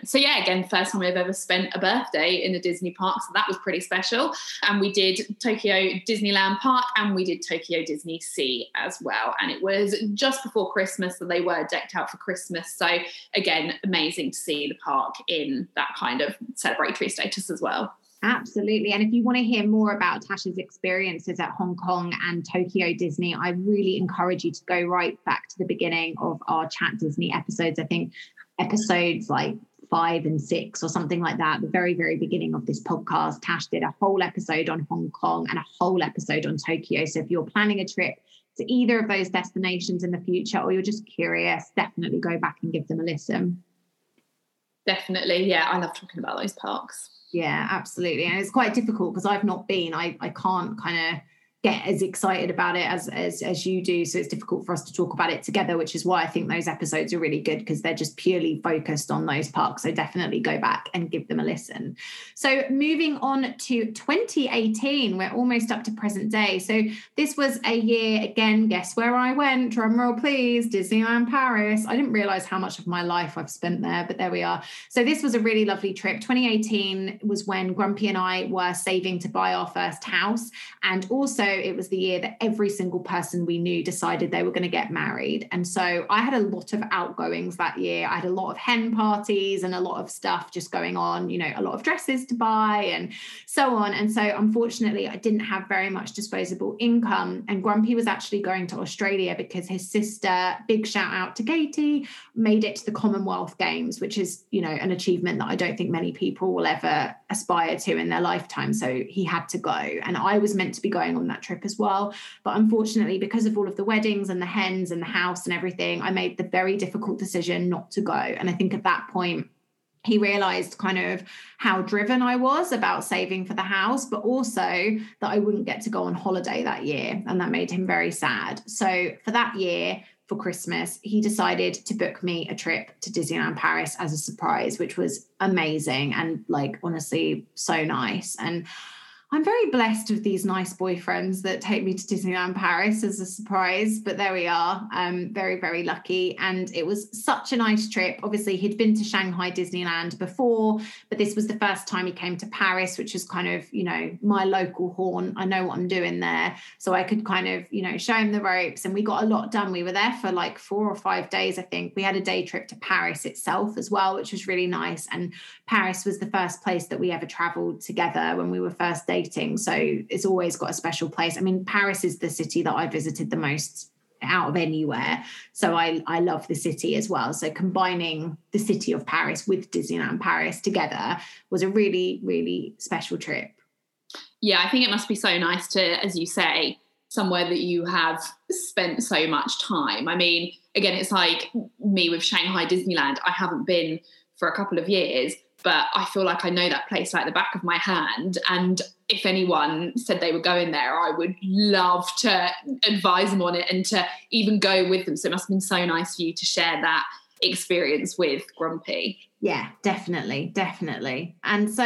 S2: So yeah, again, first time I've ever spent a birthday in a Disney park. So that was pretty special and we did Tokyo Disneyland Park and we did Tokyo Disney Sea as well. And it was just before Christmas, so they were decked out for Christmas. So again, amazing to see the park in that kind of celebratory status as well.
S1: Absolutely. And if you want to hear more about Tasha's experiences at Hong Kong and Tokyo Disney, I really encourage you to go right back to the beginning of our Chat Disney episodes. I think episodes like five and six or something like that, the very, very beginning of this podcast, Tash did a whole episode on Hong Kong and a whole episode on Tokyo. So if you're planning a trip to either of those destinations in the future or you're just curious, definitely go back and give them a listen.
S2: Definitely. Yeah, I love talking about those parks.
S1: Yeah, absolutely. And it's quite difficult because I've not been, I, I can't kind of get as excited about it as, as as you do. So it's difficult for us to talk about it together which is why i think those episodes are really good because they're just purely focused on those parks. So definitely go back and give them a listen. So moving on to 2018 we're almost up to present day. So this was a year again guess where i went? Drum roll please disneyland paris. I didn't realize how much of my life i've spent there but there we are. So this was a really lovely trip. 2018 was when grumpy and i were saving to buy our first house and also it was the year that every single person we knew decided they were going to get married. And so I had a lot of outgoings that year. I had a lot of hen parties and a lot of stuff just going on, you know, a lot of dresses to buy and so on. And so unfortunately, I didn't have very much disposable income. And Grumpy was actually going to Australia because his sister, big shout out to Katie, made it to the Commonwealth Games, which is, you know, an achievement that I don't think many people will ever aspire to in their lifetime. So he had to go. And I was meant to be going on that trip as well. But unfortunately, because of all of the weddings and the hens and the house and everything, I made the very difficult decision not to go. And I think at that point, he realized kind of how driven I was about saving for the house, but also that I wouldn't get to go on holiday that year. And that made him very sad. So for that year, for Christmas, he decided to book me a trip to Disneyland Paris as a surprise, which was amazing and like honestly so nice. And I'm very blessed with these nice boyfriends that take me to Disneyland Paris as a surprise, but there we are. I'm very, very lucky. And it was such a nice trip. Obviously, he'd been to Shanghai Disneyland before, but this was the first time he came to Paris, which is kind of, you know, my local horn. I know what I'm doing there. So I could kind of, you know, show him the ropes. And we got a lot done. We were there for like four or five days, I think. We had a day trip to Paris itself as well, which was really nice. And Paris was the first place that we ever traveled together when we were first dating So it's always got a special place. I mean, Paris is the city that I visited the most out of anywhere. So I, I love the city as well. So combining the city of Paris with Disneyland Paris together was a really, really special trip.
S2: Yeah, I think it must be so nice to, as you say, somewhere that you have spent so much time. I mean, again, it's like me with Shanghai Disneyland. I haven't been for a couple of years, but I feel like I know that place like the back of my hand. And if anyone said they were going there, I would love to advise them on it and to even go with them. So it must have been so nice for you to share that experience with Grumpy.
S1: Yeah, definitely, definitely. And so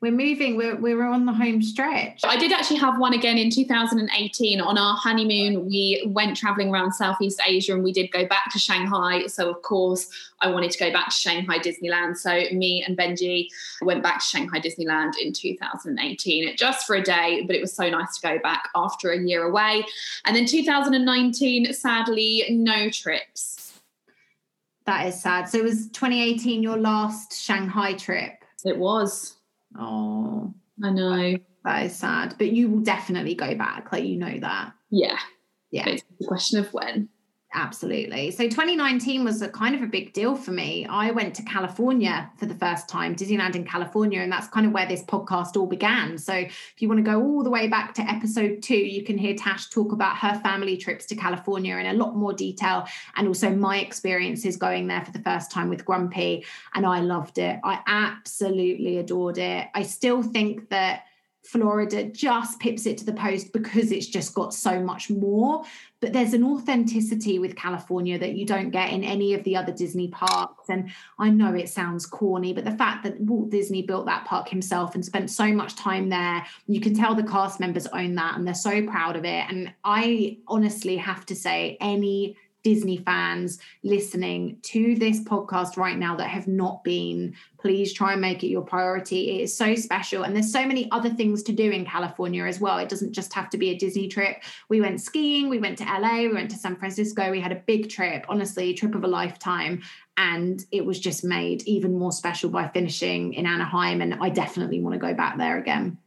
S1: we're moving, we're, we're on the home stretch.
S2: I did actually have one again in 2018. On our honeymoon, we went traveling around Southeast Asia and we did go back to Shanghai. So, of course, I wanted to go back to Shanghai Disneyland. So, me and Benji went back to Shanghai Disneyland in 2018 just for a day, but it was so nice to go back after a year away. And then 2019, sadly, no trips
S1: that is sad. So was 2018 your last Shanghai trip?
S2: It was.
S1: Oh,
S2: I know.
S1: That is sad. But you will definitely go back. Like you know that.
S2: Yeah.
S1: Yeah.
S2: It's a question of when.
S1: Absolutely. So 2019 was a kind of a big deal for me. I went to California for the first time, Disneyland in California, and that's kind of where this podcast all began. So if you want to go all the way back to episode two, you can hear Tash talk about her family trips to California in a lot more detail and also my experiences going there for the first time with Grumpy. And I loved it. I absolutely adored it. I still think that Florida just pips it to the post because it's just got so much more. But there's an authenticity with California that you don't get in any of the other Disney parks. And I know it sounds corny, but the fact that Walt Disney built that park himself and spent so much time there, you can tell the cast members own that and they're so proud of it. And I honestly have to say, any Disney fans listening to this podcast right now that have not been, please try and make it your priority. It is so special. And there's so many other things to do in California as well. It doesn't just have to be a Disney trip. We went skiing, we went to LA, we went to San Francisco. We had a big trip, honestly, trip of a lifetime. And it was just made even more special by finishing in Anaheim. And I definitely want to go back there again.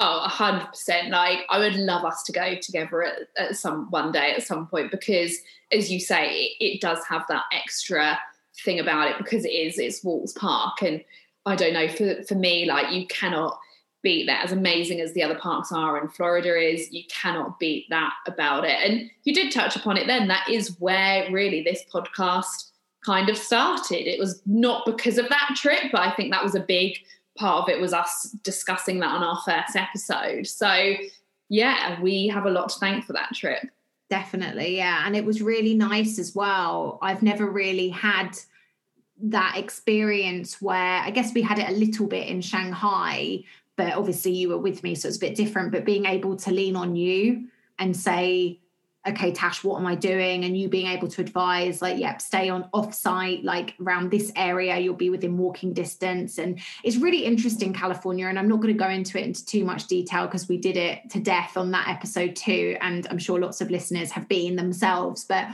S2: Oh, a hundred percent. Like I would love us to go together at, at, some one day at some point because, as you say, it, it, does have that extra thing about it because it is it's Walt's Park, and I don't know for for me, like you cannot beat that. As amazing as the other parks are, and Florida is, you cannot beat that about it. And you did touch upon it. Then that is where really this podcast kind of started. It was not because of that trip, but I think that was a big part of it was us discussing that on our first episode. So, yeah, we have a lot to thank for that trip.
S1: Definitely, yeah. And it was really nice as well. I've never really had that experience where I guess we had it a little bit in Shanghai, but obviously you were with me, so it's a bit different. But being able to lean on you and say, okay, Tash, what am I doing? And you being able to advise, like, yep, stay on off site, like around this area, you'll be within walking distance. And it's really interesting, California. And I'm not going to go into it into too much detail because we did it to death on that episode too. And I'm sure lots of listeners have been themselves. But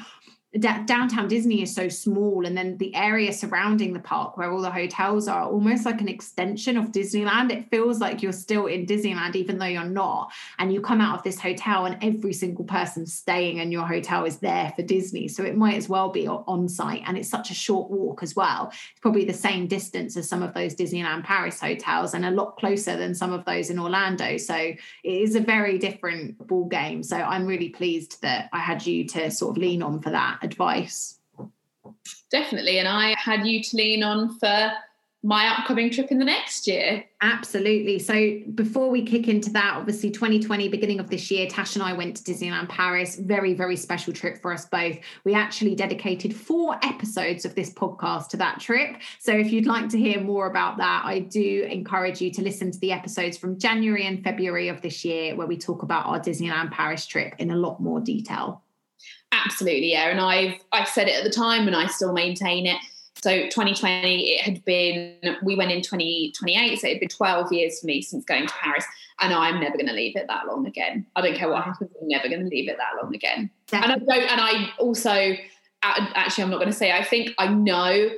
S1: downtown Disney is so small, and then the area surrounding the park where all the hotels are almost like an extension of Disneyland. It feels like you're still in Disneyland, even though you're not. And you come out of this hotel, and every single person staying in your hotel is there for Disney. So it might as well be on site. And it's such a short walk as well. It's probably the same distance as some of those Disneyland Paris hotels and a lot closer than some of those in Orlando. So it is a very different ball game. So I'm really pleased that I had you to sort of lean on for that advice.
S2: Definitely. And I had you to lean on for my upcoming trip in the next year.
S1: Absolutely. So before we kick into that, obviously 2020, beginning of this year, Tash and I went to Disneyland Paris. Very, very special trip for us both. We actually dedicated four episodes of this podcast to that trip. So if you'd like to hear more about that, I do encourage you to listen to the episodes from January and February of this year, where we talk about our Disneyland Paris trip in a lot more detail.
S2: Absolutely, yeah. And I've I said it at the time and I still maintain it. So 2020, it had been, we went in 2028, so it had been 12 years for me since going to Paris. And I'm never going to leave it that long again. I don't care what happens, I'm never going to leave it that long again. Definitely. And I don't, and I also, actually, I'm not going to say, I think I know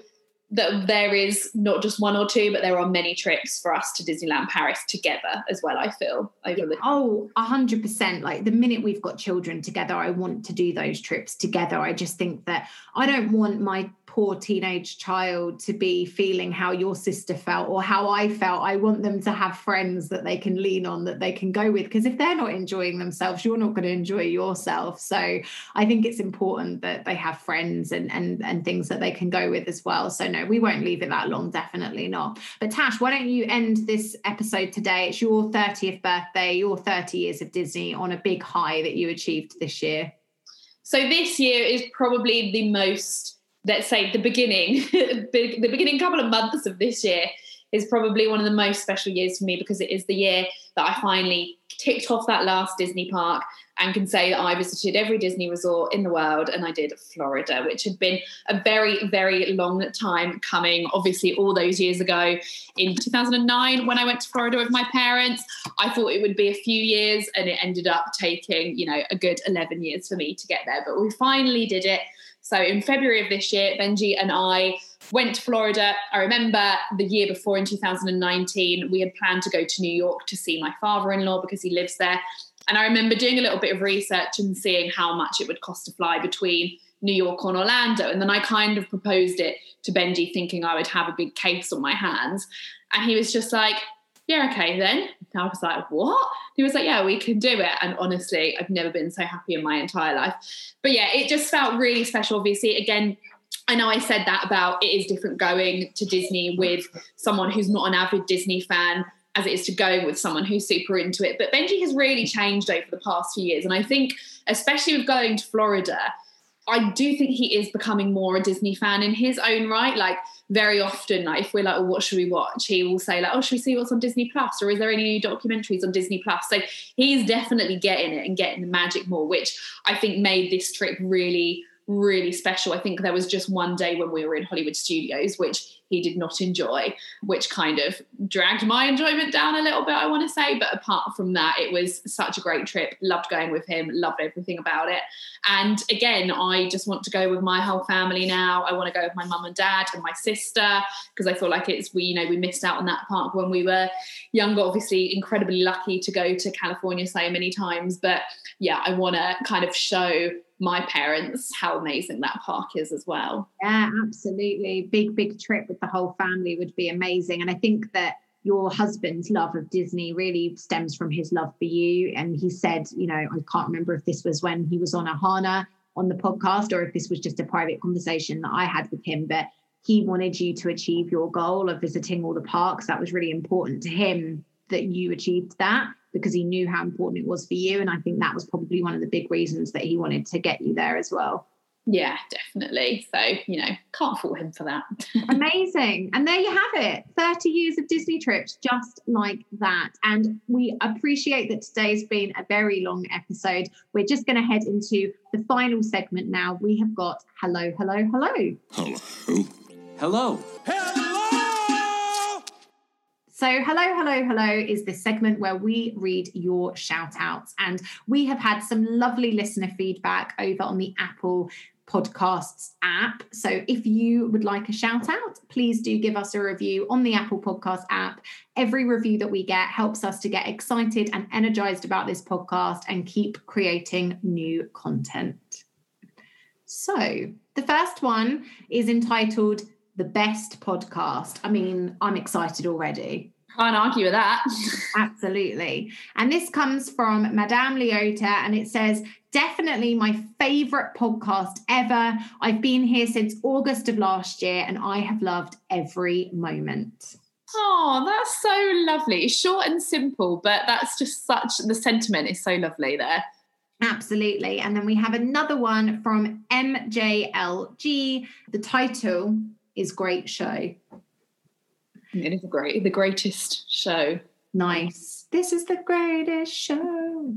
S2: that there is not just one or two, but there are many trips for us to Disneyland Paris together as well. I feel over
S1: the oh, a hundred percent. Like the minute we've got children together, I want to do those trips together. I just think that I don't want my poor teenage child to be feeling how your sister felt or how I felt. I want them to have friends that they can lean on, that they can go with. Because if they're not enjoying themselves, you're not going to enjoy yourself. So I think it's important that they have friends and and and things that they can go with as well. So no, we won't leave it that long, definitely not. But Tash, why don't you end this episode today? It's your 30th birthday, your 30 years of Disney on a big high that you achieved this year.
S2: So this year is probably the most let's say the beginning, the beginning couple of months of this year is probably one of the most special years for me because it is the year that I finally ticked off that last Disney park and can say that I visited every Disney resort in the world and I did Florida, which had been a very, very long time coming. Obviously, all those years ago in 2009, when I went to Florida with my parents, I thought it would be a few years and it ended up taking, you know, a good 11 years for me to get there. But we finally did it. So in February of this year, Benji and I went to Florida. I remember the year before in 2019, we had planned to go to New York to see my father in law because he lives there. And I remember doing a little bit of research and seeing how much it would cost to fly between New York or Orlando. And then I kind of proposed it to Benji, thinking I would have a big case on my hands. And he was just like, yeah, okay then. And I was like, what? He was like, yeah, we can do it. And honestly, I've never been so happy in my entire life. But yeah, it just felt really special. Obviously, again, I know I said that about it is different going to Disney with someone who's not an avid Disney fan as it is to going with someone who's super into it. But Benji has really changed over the past few years. And I think, especially with going to Florida, I do think he is becoming more a Disney fan in his own right. Like very often, like if we're like, oh, what should we watch? He will say like, oh, should we see what's on Disney Plus, or is there any new documentaries on Disney Plus? So he's definitely getting it and getting the magic more, which I think made this trip really really special. I think there was just one day when we were in Hollywood Studios, which he did not enjoy, which kind of dragged my enjoyment down a little bit, I want to say. But apart from that, it was such a great trip. Loved going with him, loved everything about it. And again, I just want to go with my whole family now. I want to go with my mum and dad and my sister because I feel like it's we, you know, we missed out on that park when we were younger. Obviously, incredibly lucky to go to California so many times. But yeah, I want to kind of show my parents how amazing that park is as well.
S1: Yeah, absolutely. Big, big trip with the whole family would be amazing. And I think that your husband's love of Disney really stems from his love for you. And he said, you know, I can't remember if this was when he was on Ohana on the podcast or if this was just a private conversation that I had with him, but he wanted you to achieve your goal of visiting all the parks. That was really important to him that you achieved that because he knew how important it was for you. And I think that was probably one of the big reasons that he wanted to get you there as well.
S2: Yeah, definitely. So, you know, can't fault him for that.
S1: Amazing. And there you have it 30 years of Disney trips, just like that. And we appreciate that today's been a very long episode. We're just going to head into the final segment now. We have got hello, hello, hello.
S3: Hello. Hello. Hello.
S1: So, hello, hello, hello is this segment where we read your shout outs. And we have had some lovely listener feedback over on the Apple Podcasts app. So, if you would like a shout out, please do give us a review on the Apple Podcast app. Every review that we get helps us to get excited and energized about this podcast and keep creating new content. So, the first one is entitled the best podcast. I mean, I'm excited already.
S2: Can't argue with that.
S1: Absolutely. And this comes from Madame Leota, and it says, definitely my favorite podcast ever. I've been here since August of last year, and I have loved every moment.
S2: Oh, that's so lovely. Short and simple, but that's just such the sentiment is so lovely there.
S1: Absolutely. And then we have another one from MJLG. The title is Great Show.
S2: It is a great, the greatest show.
S1: Nice. This is the greatest show.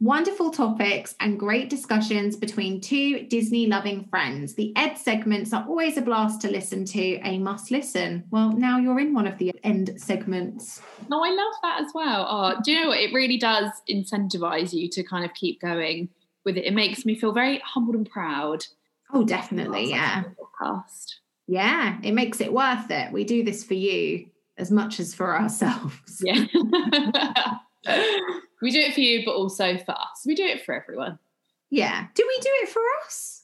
S1: Wonderful topics and great discussions between two Disney loving friends. The Ed segments are always a blast to listen to, a must listen. Well, now you're in one of the end segments.
S2: No, I love that as well. Oh, do you know what? It really does incentivize you to kind of keep going with it. It makes me feel very humbled and proud.
S1: Oh, definitely. Yeah. Podcast. Yeah, it makes it worth it. We do this for you as much as for ourselves.
S2: Yeah. we do it for you, but also for us. We do it for everyone.
S1: Yeah. Do we do it for us?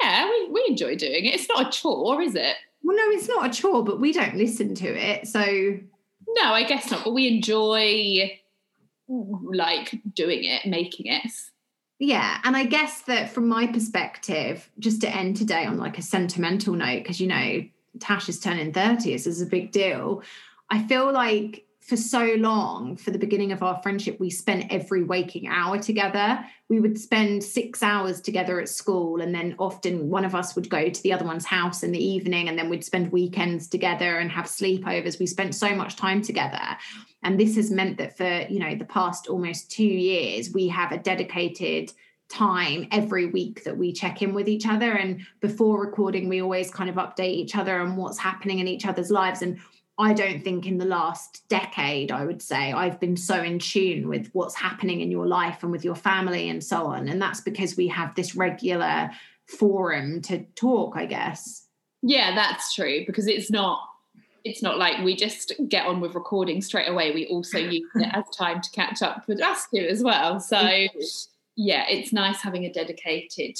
S2: Yeah, we, we enjoy doing it. It's not a chore, is it?
S1: Well, no, it's not a chore, but we don't listen to it. So.
S2: No, I guess not. But we enjoy like doing it, making it.
S1: Yeah. And I guess that from my perspective, just to end today on like a sentimental note, because, you know, Tash is turning 30, this is a big deal. I feel like for so long, for the beginning of our friendship, we spent every waking hour together. We would spend six hours together at school, and then often one of us would go to the other one's house in the evening, and then we'd spend weekends together and have sleepovers. We spent so much time together and this has meant that for you know the past almost two years we have a dedicated time every week that we check in with each other and before recording we always kind of update each other on what's happening in each other's lives and I don't think in the last decade, I would say, I've been so in tune with what's happening in your life and with your family and so on. And that's because we have this regular forum to talk, I guess.
S2: Yeah, that's true because it's not it's not like we just get on with recording straight away. We also use it as time to catch up with us too as well. So yeah, it's nice having a dedicated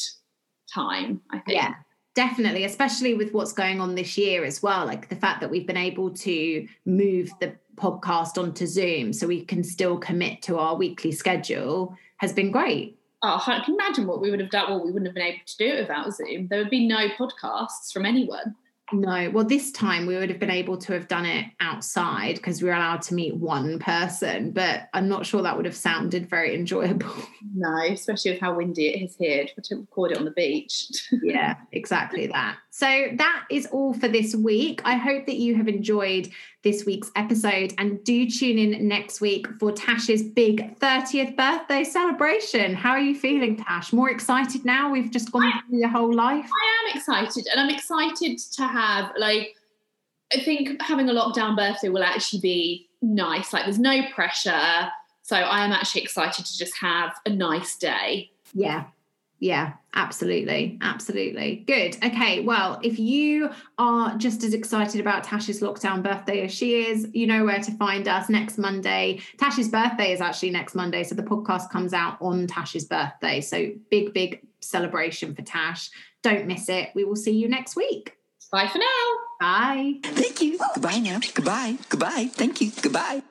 S2: time, I think.
S1: Yeah. Definitely, especially with what's going on this year as well. Like the fact that we've been able to move the podcast onto Zoom so we can still commit to our weekly schedule has been great.
S2: Oh, I can imagine what we would have done. what we wouldn't have been able to do it without Zoom. There would be no podcasts from anyone.
S1: No, well, this time we would have been able to have done it outside because we were allowed to meet one person, but I'm not sure that would have sounded very enjoyable.
S2: No, especially with how windy it is here to record it on the beach.
S1: yeah, exactly that. So that is all for this week. I hope that you have enjoyed this week's episode and do tune in next week for Tash's big 30th birthday celebration. How are you feeling, Tash? More excited now? We've just gone I, through your whole life.
S2: I am excited, and I'm excited to have like I think having a lockdown birthday will actually be nice. Like there's no pressure. So I am actually excited to just have a nice day.
S1: Yeah. Yeah, absolutely. Absolutely. Good. Okay. Well, if you are just as excited about Tash's lockdown birthday as she is, you know where to find us next Monday. Tash's birthday is actually next Monday. So the podcast comes out on Tash's birthday. So big, big celebration for Tash. Don't miss it. We will see you next week.
S2: Bye for now.
S1: Bye.
S4: Thank you. Goodbye now. Goodbye. Goodbye. Thank you. Goodbye.